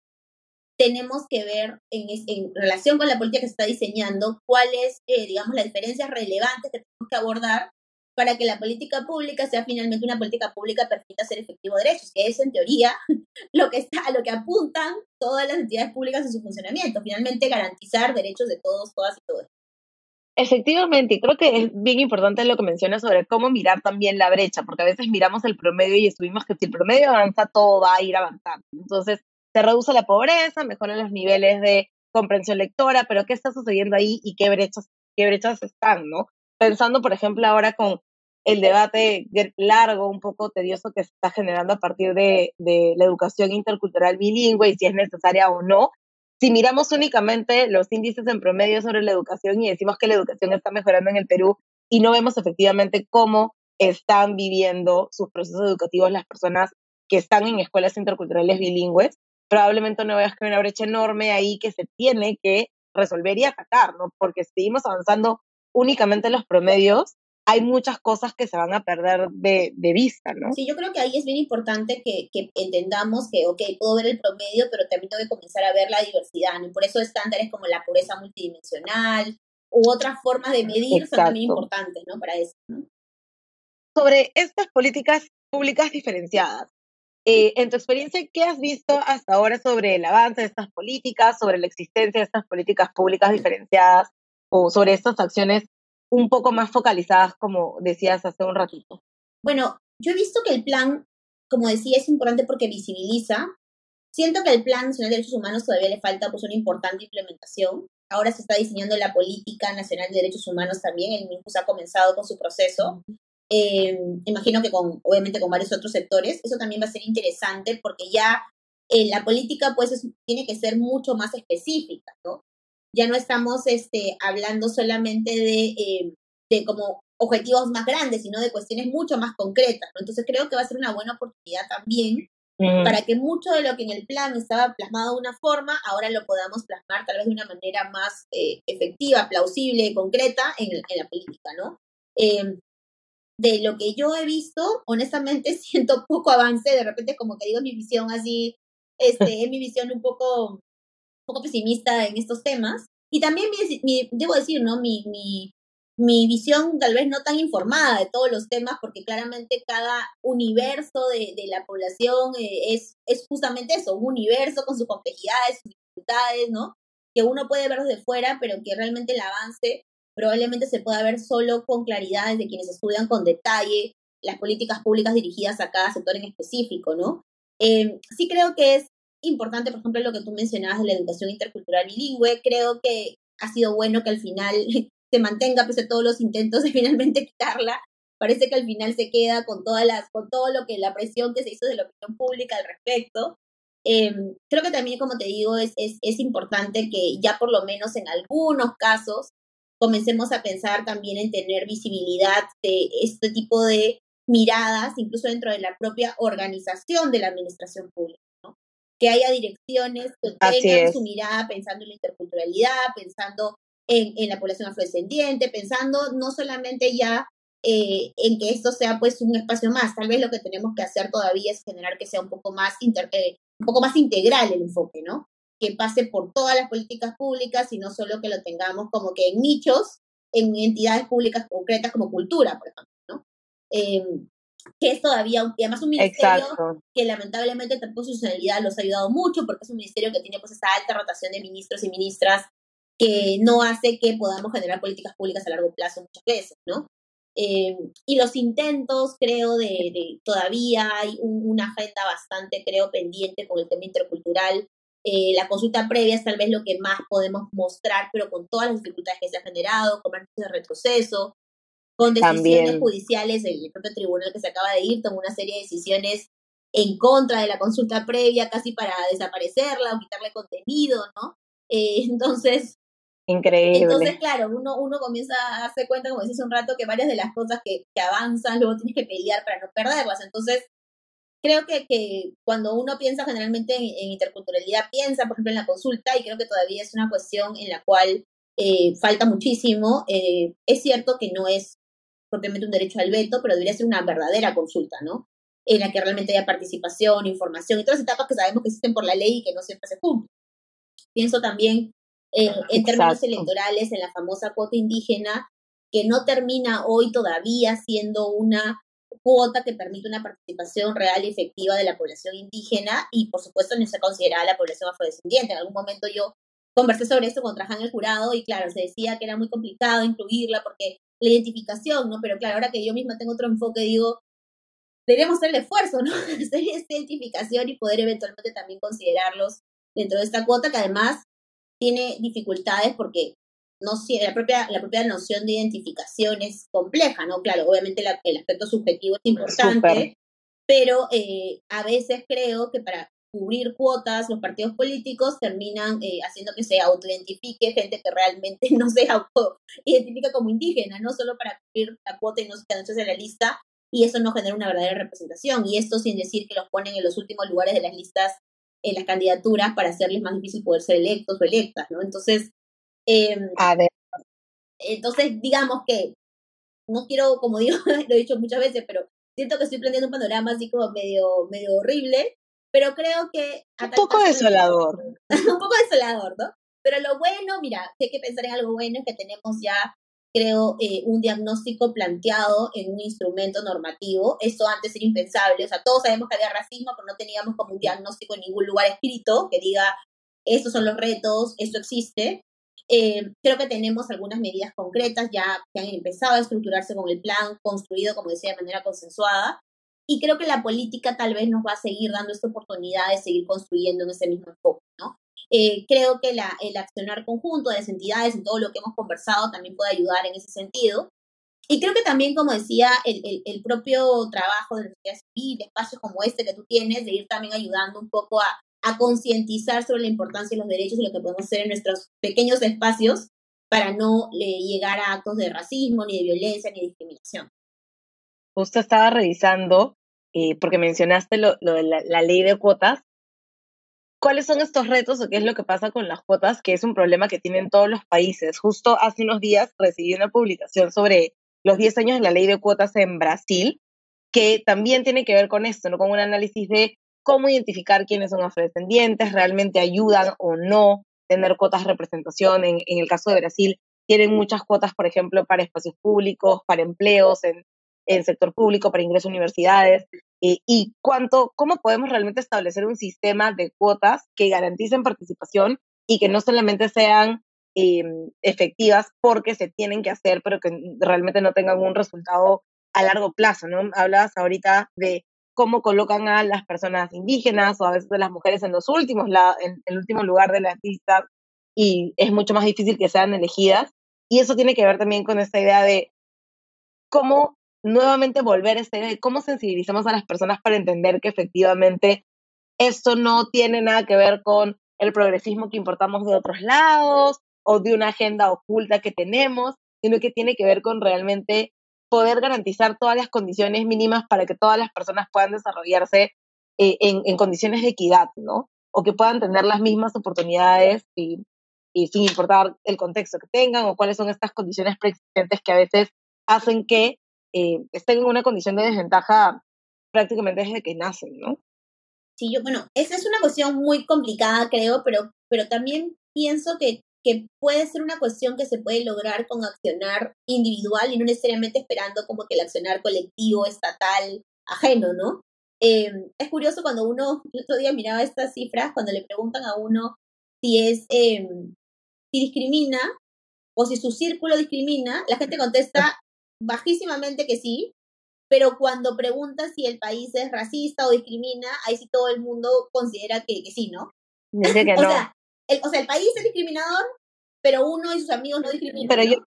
tenemos que ver en, relación con la política que se está diseñando cuáles, eh, digamos, las diferencias relevantes que tenemos que abordar para que la política pública sea finalmente una política pública permita ser efectivo de derechos, que es en teoría lo que está, a lo que apuntan todas las entidades públicas en su funcionamiento, finalmente garantizar derechos de todos, todas y todos. Efectivamente, y creo que es bien importante lo que mencionas sobre cómo mirar también la brecha, porque a veces miramos el promedio y estuvimos que si el promedio avanza, todo va a ir avanzando. Entonces, se reduce la pobreza, mejoran los niveles de comprensión lectora, pero ¿qué está sucediendo ahí y qué brechas, qué brechas están, no? Pensando, por ejemplo, ahora con el debate largo, un poco tedioso que se está generando a partir de, de la educación intercultural bilingüe y si es necesaria o no. Si miramos únicamente los índices en promedio sobre la educación y decimos que la educación está mejorando en el Perú y no vemos efectivamente cómo están viviendo sus procesos educativos las personas que están en escuelas interculturales bilingües, probablemente no veas que hay una brecha enorme ahí que se tiene que resolver y atacar, ¿no? Porque seguimos avanzando únicamente en los promedios, hay muchas cosas que se van a perder de, de, vista, ¿no? Sí, yo creo que ahí es bien importante que, que, entendamos que, ok, puedo ver el promedio, pero también tengo que comenzar a ver la diversidad, ¿no? Y por eso estándares como la pobreza multidimensional u otras formas de medir son también importantes, ¿no? Para eso, ¿no? Sobre estas políticas públicas diferenciadas, eh, en tu experiencia, ¿qué has visto hasta ahora sobre el avance de estas políticas, sobre la existencia de estas políticas públicas diferenciadas o sobre estas acciones un poco más focalizadas, como decías hace un ratito? Bueno, yo he visto que el plan, como decía, es importante porque visibiliza. Siento que el Plan Nacional de Derechos Humanos todavía le falta pues, una importante implementación. Ahora se está diseñando la Política Nacional de Derechos Humanos también. El MINCUS ha comenzado con su proceso. Eh, imagino que con, obviamente con varios otros sectores, eso también va a ser interesante porque ya eh, la política pues tiene que ser mucho más específica, ¿no? Ya no estamos este, hablando solamente de, eh, de como objetivos más grandes, sino de cuestiones mucho más concretas, ¿no? Entonces creo que va a ser una buena oportunidad también mm. para que mucho de lo que en el plan estaba plasmado de una forma, ahora lo podamos plasmar tal vez de una manera más efectiva, plausible, concreta en, en la política, ¿no? de lo que yo he visto, honestamente siento poco avance, de repente como que digo mi visión así, este, es mi visión un poco, poco pesimista en estos temas. Y también mi, debo decir, ¿no? Mi, mi, mi visión tal vez no tan informada de todos los temas, porque claramente cada universo de, de la población eh, es, es justamente eso, un universo con sus complejidades, sus dificultades, ¿no? Que uno puede ver desde fuera, pero que realmente el avance probablemente se pueda ver solo con claridad desde quienes estudian con detalle las políticas públicas dirigidas a cada sector en específico, ¿no? Eh, sí creo que es importante, por ejemplo, lo que tú mencionabas de la educación intercultural bilingüe. Creo que ha sido bueno que al final se mantenga, pese a todos los intentos de finalmente quitarla. Parece que al final se queda con todas las, con todo lo que la presión que se hizo de la opinión pública al respecto. Eh, creo que también, como te digo, es, es, es importante que ya por lo menos en algunos casos comencemos a pensar también en tener visibilidad de este tipo de miradas, incluso dentro de la propia organización de la administración pública. Que haya direcciones que tengan su mirada pensando en la interculturalidad, pensando en, en la población afrodescendiente, pensando no solamente ya eh, en que esto sea pues un espacio más, tal vez lo que tenemos que hacer todavía es generar que sea un poco más, inter, eh, un poco más integral el enfoque, ¿no? que pase por todas las políticas públicas y no solo que lo tengamos como que en nichos, en entidades públicas concretas como cultura, por ejemplo, ¿no? Em, que es todavía, y además un ministerio que lamentablemente la posicionalidad los ha ayudado mucho porque es un ministerio que tiene pues esa alta rotación de ministros y ministras que no hace que podamos generar políticas públicas a largo plazo muchas veces, ¿no? Eh, y los intentos, creo, de, todavía hay una agenda bastante, creo, pendiente con el tema intercultural. Eh, la consulta previa es tal vez lo que más podemos mostrar, pero con todas las dificultades que se han generado, con de retroceso, con decisiones judiciales, el propio tribunal que se acaba de ir tomó una serie de decisiones en contra de la consulta previa, casi para desaparecerla o quitarle contenido, ¿no? Eh, entonces, Increíble. Entonces, claro, uno, uno comienza a darse cuenta, como decís un rato, que varias de las cosas que, que avanzan, luego tienes que pelear para no perderlas. Entonces, creo que, que cuando uno piensa generalmente en, interculturalidad, piensa, por ejemplo, en la consulta, y creo que todavía es una cuestión en la cual eh, falta muchísimo. Eh, es cierto que no es propiamente un derecho al veto, pero debería ser una verdadera consulta, ¿no? En la que realmente haya participación, información y todas las etapas que sabemos que existen por la ley y que no siempre se cumplen. Pienso también eh, en términos electorales en la famosa cuota indígena, que no termina hoy todavía siendo una cuota que permite una participación real y efectiva de la población indígena y por supuesto no se considera la población afrodescendiente. En algún momento yo conversé sobre esto con Traján el jurado y claro, se decía que era muy complicado incluirla porque la identificación, ¿no? Pero claro, ahora que yo misma tengo otro enfoque, digo, deberíamos hacer el esfuerzo, ¿no? Hacer esta identificación y poder eventualmente también considerarlos dentro de esta cuota que además tiene dificultades porque no la propia la propia noción de identificación es compleja, ¿no? Claro, obviamente el aspecto subjetivo es importante, pero eh, a veces creo que para cubrir cuotas los partidos políticos terminan eh, haciendo que se autoidentifique gente que realmente no se autoidentifica como indígena, no solo para cubrir la cuota y no se en la lista, y eso no genera una verdadera representación, y esto sin decir que los ponen en los últimos lugares de las listas en las candidaturas para hacerles más difícil poder ser electos o electas, ¿no? Entonces, eh, a ver. entonces digamos que no quiero, como digo, lo he dicho muchas veces, pero siento que estoy planteando un panorama así como medio, medio horrible, pero creo que... Un poco desolador. un poco desolador, ¿no? Pero lo bueno, mira, hay que pensar en algo bueno, es que tenemos ya creo, eh, un diagnóstico planteado en un instrumento normativo. Esto antes era impensable. O sea, todos sabemos que había racismo, pero no teníamos como un diagnóstico en ningún lugar escrito que diga, estos son los retos, esto existe. Eh, creo que tenemos algunas medidas concretas ya que han empezado a estructurarse con el plan construido, como decía, de manera consensuada. Y creo que la política tal vez nos va a seguir dando esta oportunidad de seguir construyendo en ese mismo enfoque, ¿no? Eh, creo que la, el accionar conjunto de las entidades en todo lo que hemos conversado también puede ayudar en ese sentido. Y creo que también, como decía, el, el, propio trabajo de la sociedad civil, espacios como este que tú tienes, de ir también ayudando un poco a, a concientizar sobre la importancia de los derechos y lo que podemos hacer en nuestros pequeños espacios para no llegar a actos de racismo, ni de violencia, ni de discriminación. Justo estaba revisando, eh, porque mencionaste lo, lo de la, ley de cuotas, ¿Cuáles son estos retos o qué es lo que pasa con las cuotas, que es un problema que tienen todos los países? Justo hace unos días recibí una publicación sobre los 10 años de la ley de cuotas en Brasil, que también tiene que ver con esto, ¿no? con un análisis de cómo identificar quiénes son afrodescendientes, realmente ayudan o no tener cuotas de representación. En, en el caso de Brasil, tienen muchas cuotas, por ejemplo, para espacios públicos, para empleos en, en sector público, para ingreso a universidades. Eh, y cuánto, cómo podemos realmente establecer un sistema de cuotas que garanticen participación y que no solamente sean em, efectivas porque se tienen que hacer, pero que realmente no tengan un resultado a largo plazo, ¿no? Hablabas ahorita de cómo colocan a las personas indígenas o a veces a las mujeres en los últimos, en el último lugar de la lista y es mucho más difícil que sean elegidas. Y eso tiene que ver también con esta idea de cómo nuevamente volver a esta idea de cómo sensibilizamos a las personas para entender que efectivamente esto no tiene nada que ver con el progresismo que importamos de otros lados o de una agenda oculta que tenemos, sino que tiene que ver con realmente poder garantizar todas las condiciones mínimas para que todas las personas puedan desarrollarse eh, en, condiciones de equidad, ¿no? O que puedan tener las mismas oportunidades y, y sin importar el contexto que tengan o cuáles son estas condiciones preexistentes que a veces hacen que eh, estén en una condición de desventaja prácticamente desde que nacen, ¿no? Sí, yo, bueno, esa es una cuestión muy complicada, creo, pero, pero también pienso que, que puede ser una cuestión que se puede lograr con accionar individual y no necesariamente esperando como que el accionar colectivo, estatal, ajeno, ¿no? Eh, es curioso cuando uno, el otro día miraba estas cifras, cuando le preguntan a uno si es, eh, si discrimina o si su círculo discrimina, la gente contesta bajísimamente que sí, pero cuando preguntas si el país es racista o discrimina, ahí sí todo el mundo considera que, que sí, ¿no? Dice que o, no. sea, el, o sea, el país es discriminador, pero uno y sus amigos no discriminan. Pero ¿no? yo,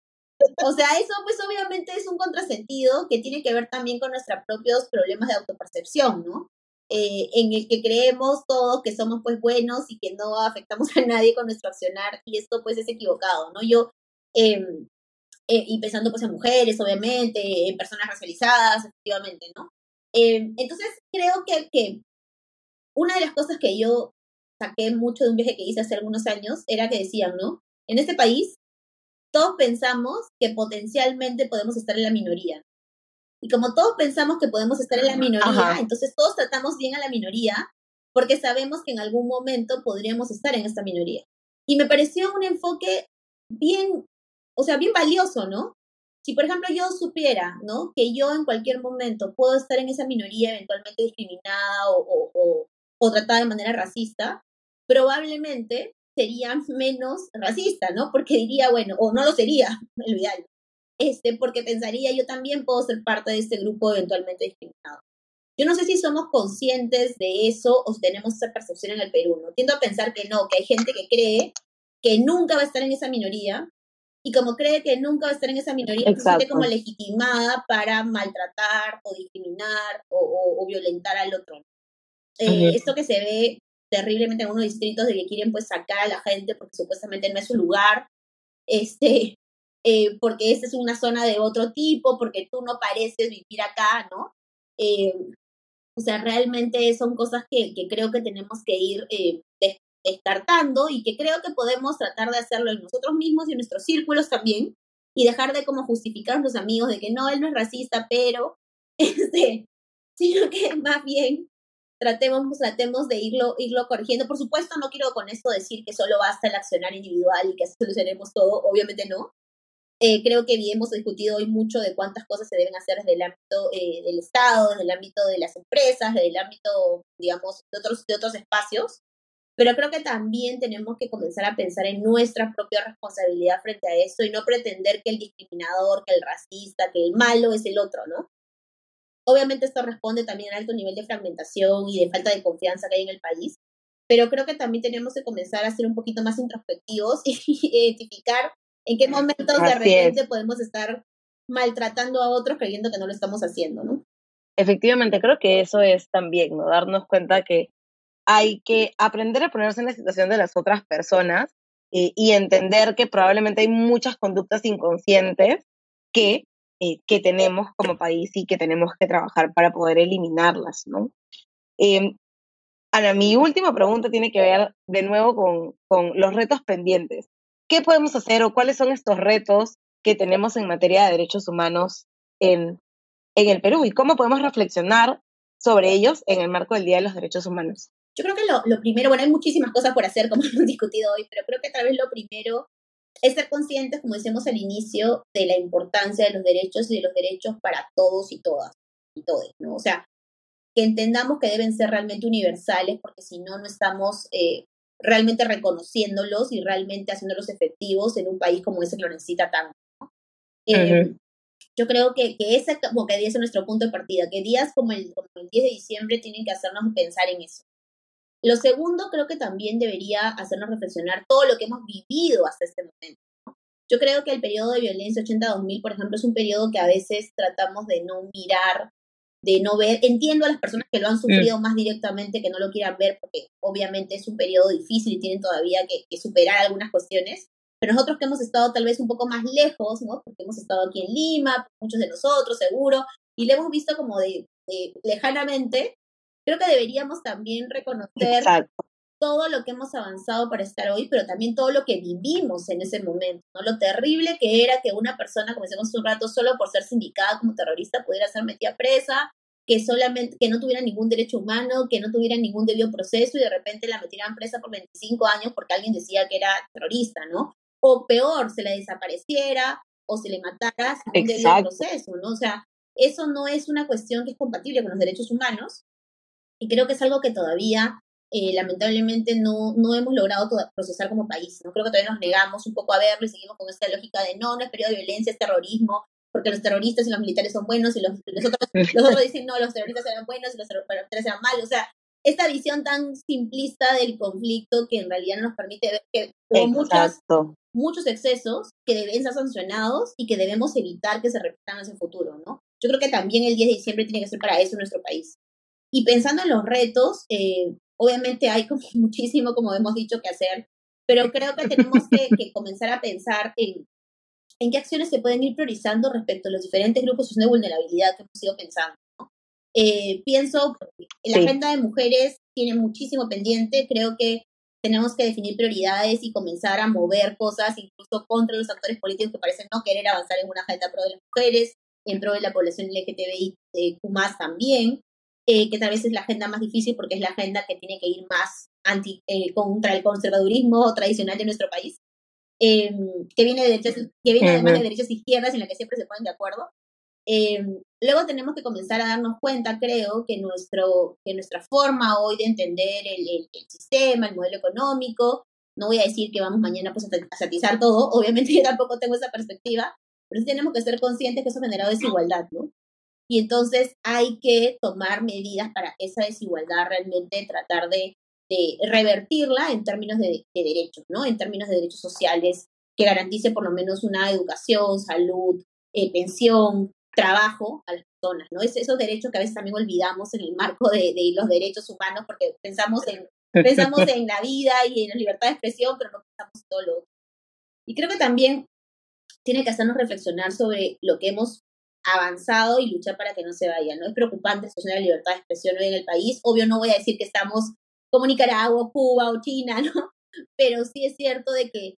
O sea, eso pues obviamente es un contrasentido que tiene que ver también con nuestros propios problemas de autopercepción, ¿no? Eh, en el que creemos todos que somos pues buenos y que no afectamos a nadie con nuestro accionar y esto pues es equivocado, ¿no? Yo, eh, eh, y pensando pues en mujeres, obviamente, en personas racializadas, efectivamente, ¿no? Eh, entonces creo que, que una de las cosas que yo saqué mucho de un viaje que hice hace algunos años era que decían, ¿no? En este país todos pensamos que potencialmente podemos estar en la minoría. Y como todos pensamos que podemos estar en la minoría, Ajá. entonces todos tratamos bien a la minoría porque sabemos que en algún momento podríamos estar en esta minoría. Y me pareció un enfoque bien, o sea, bien valioso, ¿no? Si, por ejemplo, yo supiera, ¿no? Que yo en cualquier momento puedo estar en esa minoría eventualmente discriminada o, o, o, o tratada de manera racista, probablemente sería menos racista, ¿no? Porque diría, bueno, o no lo sería, el ideal, este, porque pensaría yo también puedo ser parte de este grupo eventualmente discriminado. Yo no sé si somos conscientes de eso o si tenemos esa percepción en el Perú, ¿no? Tiendo a pensar que no, que hay gente que cree que nunca va a estar en esa minoría y como cree que nunca va a estar en esa minoría, se siente como legitimada para maltratar o discriminar o, o- o violentar al otro. Eh, Ujú. Esto que se ve terriblemente en algunos distritos de que quieren pues sacar a la gente porque supuestamente no es su lugar, este, eh, porque esta es una zona de otro tipo, porque tú no pareces vivir acá, ¿no? Eh, o sea, realmente son cosas que, que creo que tenemos que ir eh, descartando y que creo que podemos tratar de hacerlo en nosotros mismos y en nuestros círculos también y dejar de como justificar a los amigos de que no, él no es racista, pero, este, sino que más bien tratemos, tratemos de irlo, irlo corrigiendo. Por supuesto, no quiero con esto decir que solo basta el accionar individual y que solucionemos todo, obviamente no. Eh, creo que hemos discutido hoy mucho de cuántas cosas se deben hacer desde el ámbito eh, del Estado, desde el ámbito de las empresas, desde el ámbito, digamos, de otros, de otros espacios. Pero creo que también tenemos que comenzar a pensar en nuestra propia responsabilidad frente a eso y no pretender que el discriminador, que el racista, que el malo es el otro, ¿no? Obviamente esto responde también al alto nivel de fragmentación y de falta de confianza que hay en el país, pero creo que también tenemos que comenzar a ser un poquito más introspectivos y identificar en qué momentos de Así repente es. podemos estar maltratando a otros creyendo que no lo estamos haciendo, ¿no? Efectivamente, creo que eso es también, ¿no? Darnos cuenta que hay que aprender a ponerse en la situación de las otras personas eh, y entender que probablemente hay muchas conductas inconscientes que, eh, que tenemos como país y que tenemos que trabajar para poder eliminarlas, ¿no? Eh, Ana, mi última pregunta tiene que ver de nuevo con, con los retos pendientes. ¿Qué podemos hacer o cuáles son estos retos que tenemos en materia de derechos humanos en, en el Perú y cómo podemos reflexionar sobre ellos en el marco del Día de los Derechos Humanos? Yo creo que lo, lo primero, bueno, hay muchísimas cosas por hacer, como hemos discutido hoy, pero creo que tal vez lo primero es ser conscientes, como decíamos al inicio, de la importancia de los derechos y de los derechos para todos y todas y todos, ¿no? O sea, que entendamos que deben ser realmente universales, porque si no, no estamos eh, realmente reconociéndolos y realmente haciéndolos efectivos en un país como ese que lo necesita tanto. ¿no? Eh. Yo creo que, que ese como que es nuestro punto de partida, que días como el, como el 10 de diciembre tienen que hacernos pensar en eso. Lo segundo, creo que también debería hacernos reflexionar todo lo que hemos vivido hasta este momento. ¿no? Yo creo que el periodo de violencia 80-2000, por ejemplo, es un periodo que a veces tratamos de no mirar, de no ver. Entiendo a las personas que lo han sufrido más directamente, que no lo quieran ver, porque obviamente es un periodo difícil y tienen todavía que, que superar algunas cuestiones. Pero nosotros que hemos estado tal vez un poco más lejos, ¿no? Porque hemos estado aquí en Lima, muchos de nosotros seguro, y le hemos visto como de, de lejanamente, creo que deberíamos también reconocer Exacto. todo lo que hemos avanzado para estar hoy, pero también todo lo que vivimos en ese momento, ¿no? Lo terrible que era que una persona, como decíamos hace un rato, solo por ser sindicada como terrorista pudiera ser metida presa, que solamente, que no tuviera ningún derecho humano, que no tuviera ningún debido proceso y de repente la metieran presa por 25 años porque alguien decía que era terrorista, ¿no? O peor, se la desapareciera o se le matara sin un debido proceso, ¿no? O sea, eso no es una cuestión que es compatible con los derechos humanos y creo que es algo que todavía eh, lamentablemente no, no hemos logrado procesar como país. ¿no? Creo que todavía nos negamos un poco a verlo y seguimos con esta lógica de no, no es periodo de violencia, es terrorismo. porque los terroristas y los militares son buenos y los, los, otros, los otros dicen no, los terroristas eran buenos y los militares eran malos. O sea, esta visión tan simplista del conflicto que en realidad no nos permite ver que hubo muchos, muchos excesos que deben ser sancionados y que debemos evitar que se repitan en el futuro, ¿no? Yo creo que también el 10 de diciembre tiene que ser para eso en nuestro país. Y pensando en los retos, eh, obviamente hay como muchísimo, como hemos dicho, que hacer, pero creo que tenemos que, comenzar a pensar en, en qué acciones se pueden ir priorizando respecto a los diferentes grupos de vulnerabilidad que hemos ido pensando. Eh, pienso, la agenda de mujeres tiene muchísimo pendiente, creo que tenemos que definir prioridades y comenzar a mover cosas, incluso contra los actores políticos que parecen no querer avanzar en una agenda pro de las mujeres, en pro de la población LGTBI eh, más también, eh, que tal vez es la agenda más difícil porque es la agenda que tiene que ir más anti, eh, contra el conservadurismo tradicional de nuestro país, em, que viene, de que viene además de derechas izquierdas en la que siempre se ponen de acuerdo. Em, luego tenemos que comenzar a darnos cuenta, creo, que, nuestro, que nuestra forma hoy de entender el, el, sistema, el modelo económico, no voy a decir que vamos mañana pues, a satizar todo, obviamente yo tampoco tengo esa perspectiva, pero sí tenemos que ser conscientes que eso ha generado desigualdad, ¿no? Y entonces hay que tomar medidas para esa desigualdad realmente tratar de, de revertirla en términos de, de, derechos, ¿no? En términos de derechos sociales que garantice por lo menos una educación, salud, eh, pensión, trabajo a las personas, ¿no? Es esos derechos que a veces también olvidamos en el marco de, de los derechos humanos porque pensamos en, pensamos en la vida y en la libertad de expresión, pero no pensamos en todo lo otro. Y creo que también tiene que hacernos reflexionar sobre lo que hemos avanzado y luchar para que no se vaya, ¿no? Es preocupante situación de la libertad de expresión hoy en el país. Obvio, no voy a decir que estamos como Nicaragua, Cuba o China, ¿no? Pero sí es cierto de que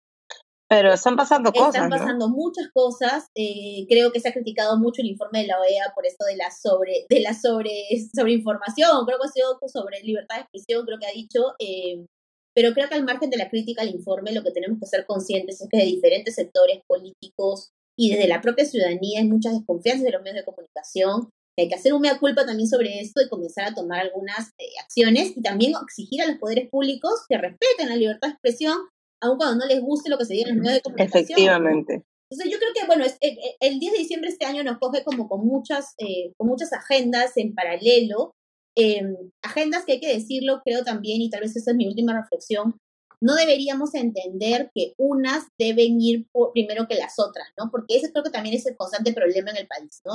pero están pasando cosas. Están pasando muchas cosas. Eh, creo que se ha criticado mucho el informe de la OEA por esto de la sobre, de la sobre, sobreinformación. Creo que ha sido sobre libertad de expresión, creo que ha dicho. Eh, pero creo que al margen de la crítica al informe, lo que tenemos que ser conscientes es que de diferentes sectores políticos y desde la propia ciudadanía hay muchas desconfianzas de los medios de comunicación. Hay que hacer un mea culpa también sobre esto y comenzar a tomar algunas eh, acciones y también exigir a los poderes públicos que respeten la libertad de expresión aun cuando no les guste lo que se diga en los medios de comunicación. Efectivamente. Entonces yo creo que, bueno, es, eh, eh, el, 10 de diciembre este año nos coge como con muchas, eh, con muchas agendas en paralelo, em, agendas que hay que decirlo, creo también, y tal vez esa es mi última reflexión, no deberíamos entender que unas deben ir primero que las otras, ¿no? Porque ese creo que también es el constante problema en el país, ¿no?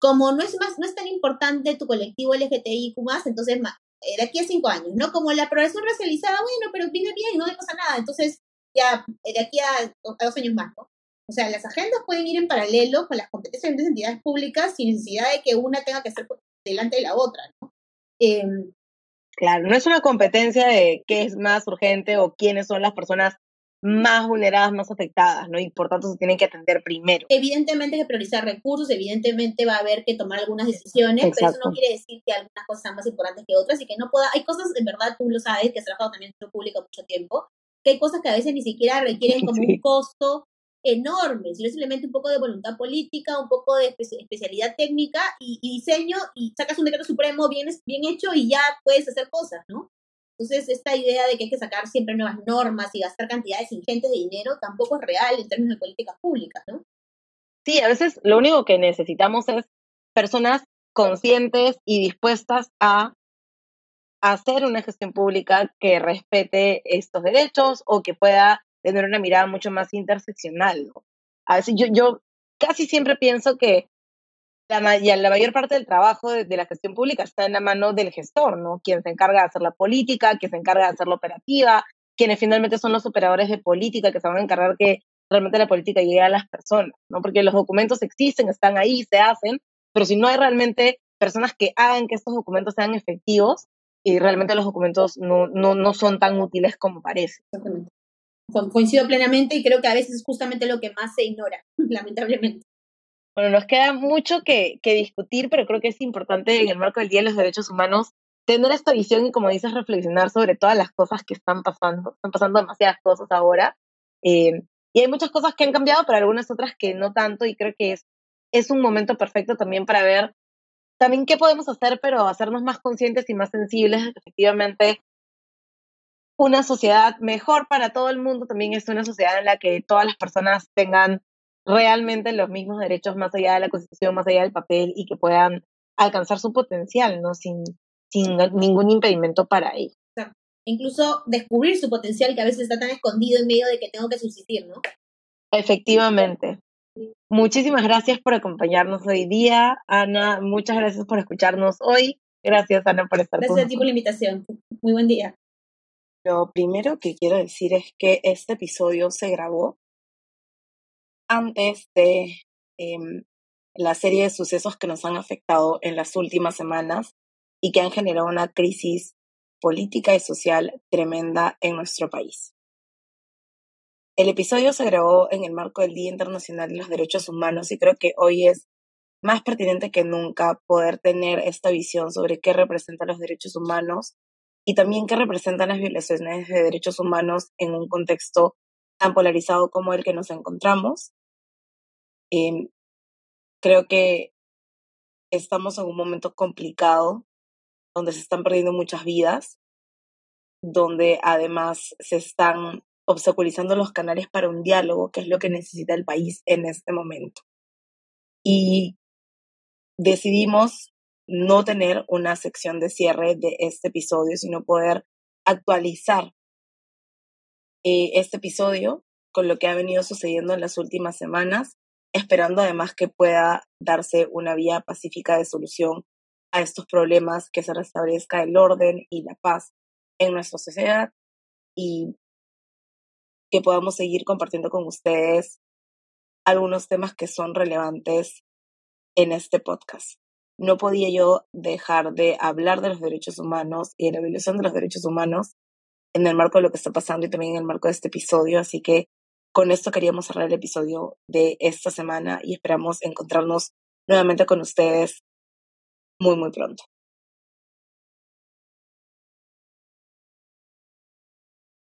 como no es más, no es tan importante tu colectivo LGTBIQ+, entonces eh, de aquí a cinco años, ¿no? Como la progresión racializada, bueno, pero viene bien, no le pasa nada, entonces ya eh, de aquí a, dos años más, ¿no? O sea, las agendas pueden ir en paralelo con las competencias de entidades públicas sin necesidad de que una tenga que ser delante de la otra, ¿no? Em, claro, no es una competencia de qué es más urgente o quiénes son las personas más vulneradas, más afectadas, ¿no? Y por tanto se tienen que atender primero. Evidentemente hay que priorizar recursos, evidentemente va a haber que tomar algunas decisiones, pero eso no quiere decir que algunas cosas sean más importantes que otras y que no pueda, hay cosas, en verdad, tú lo sabes, que has trabajado también en el público mucho tiempo, que hay cosas que a veces ni siquiera requieren como un costo enorme, sino simplemente un poco de voluntad política, un poco de especialidad técnica y, y, diseño y sacas un decreto supremo bien, bien hecho y ya puedes hacer cosas, ¿no? Entonces, esta idea de que hay que sacar siempre nuevas normas y gastar cantidades ingentes de dinero tampoco es real en términos de políticas públicas, ¿no? Sí, a veces lo único que necesitamos es personas conscientes y dispuestas a hacer una gestión pública que respete estos derechos o que pueda tener una mirada mucho más interseccional. A veces yo, yo casi siempre pienso que la, la mayor parte del trabajo de, la gestión pública está en la mano del gestor, ¿no? Quien se encarga de hacer la política, quien se encarga de hacer la operativa, quienes finalmente son los operadores de política que se van a encargar que realmente la política llegue a las personas, ¿no? Porque los documentos existen, están ahí, se hacen, pero si no hay realmente personas que hagan que estos documentos sean efectivos, y realmente los documentos no, no, no son tan útiles como parece. Coincido plenamente y creo que a veces es justamente lo que más se ignora, lamentablemente. Bueno, nos queda mucho que, que, discutir, pero creo que es importante en el marco del Día de los Derechos Humanos tener esta visión y, como dices, reflexionar sobre todas las cosas que están pasando. Están pasando demasiadas cosas ahora. Eh, y hay muchas cosas que han cambiado, pero algunas otras que no tanto, y creo que es, es un momento perfecto también para ver también qué podemos hacer, pero hacernos más conscientes y más sensibles efectivamente una sociedad mejor para todo el mundo también es una sociedad en la que todas las personas tengan realmente los mismos derechos más allá de la Constitución, más allá del papel y que puedan alcanzar su potencial, ¿no? Sin, sin ningún impedimento para ello. Incluso descubrir su potencial que a veces está tan escondido en medio de que tengo que subsistir, ¿no? Efectivamente. Muchísimas gracias por acompañarnos hoy día, Ana. Muchas gracias por escucharnos hoy. Gracias, Ana, por estar Gracias a ti por la invitación. Muy buen día. Lo primero que quiero decir es que este episodio se grabó antes de em, la serie de sucesos que nos han afectado en las últimas semanas y que han generado una crisis política y social tremenda en nuestro país. El episodio se grabó en el marco del Día Internacional de los Derechos Humanos y creo que hoy es más pertinente que nunca poder tener esta visión sobre qué representan los derechos humanos y también qué representan las violaciones de derechos humanos en un contexto tan polarizado como el que nos encontramos. Em, creo que estamos en un momento complicado donde se están perdiendo muchas vidas, donde además se están obstaculizando los canales para un diálogo, que es lo que necesita el país en este momento. Y decidimos no tener una sección de cierre de este episodio, sino poder actualizar eh, este episodio con lo que ha venido sucediendo en las últimas semanas, esperando además que pueda darse una vía pacífica de solución a estos problemas, que se restablezca el orden y la paz en nuestra sociedad y que podamos seguir compartiendo con ustedes algunos temas que son relevantes en este podcast. No podía yo dejar de hablar de los derechos humanos y de la violación de los derechos humanos en el marco de lo que está pasando y también en el marco de este episodio, así que con esto queríamos cerrar el episodio de esta semana y esperamos encontrarnos nuevamente con ustedes muy, muy pronto.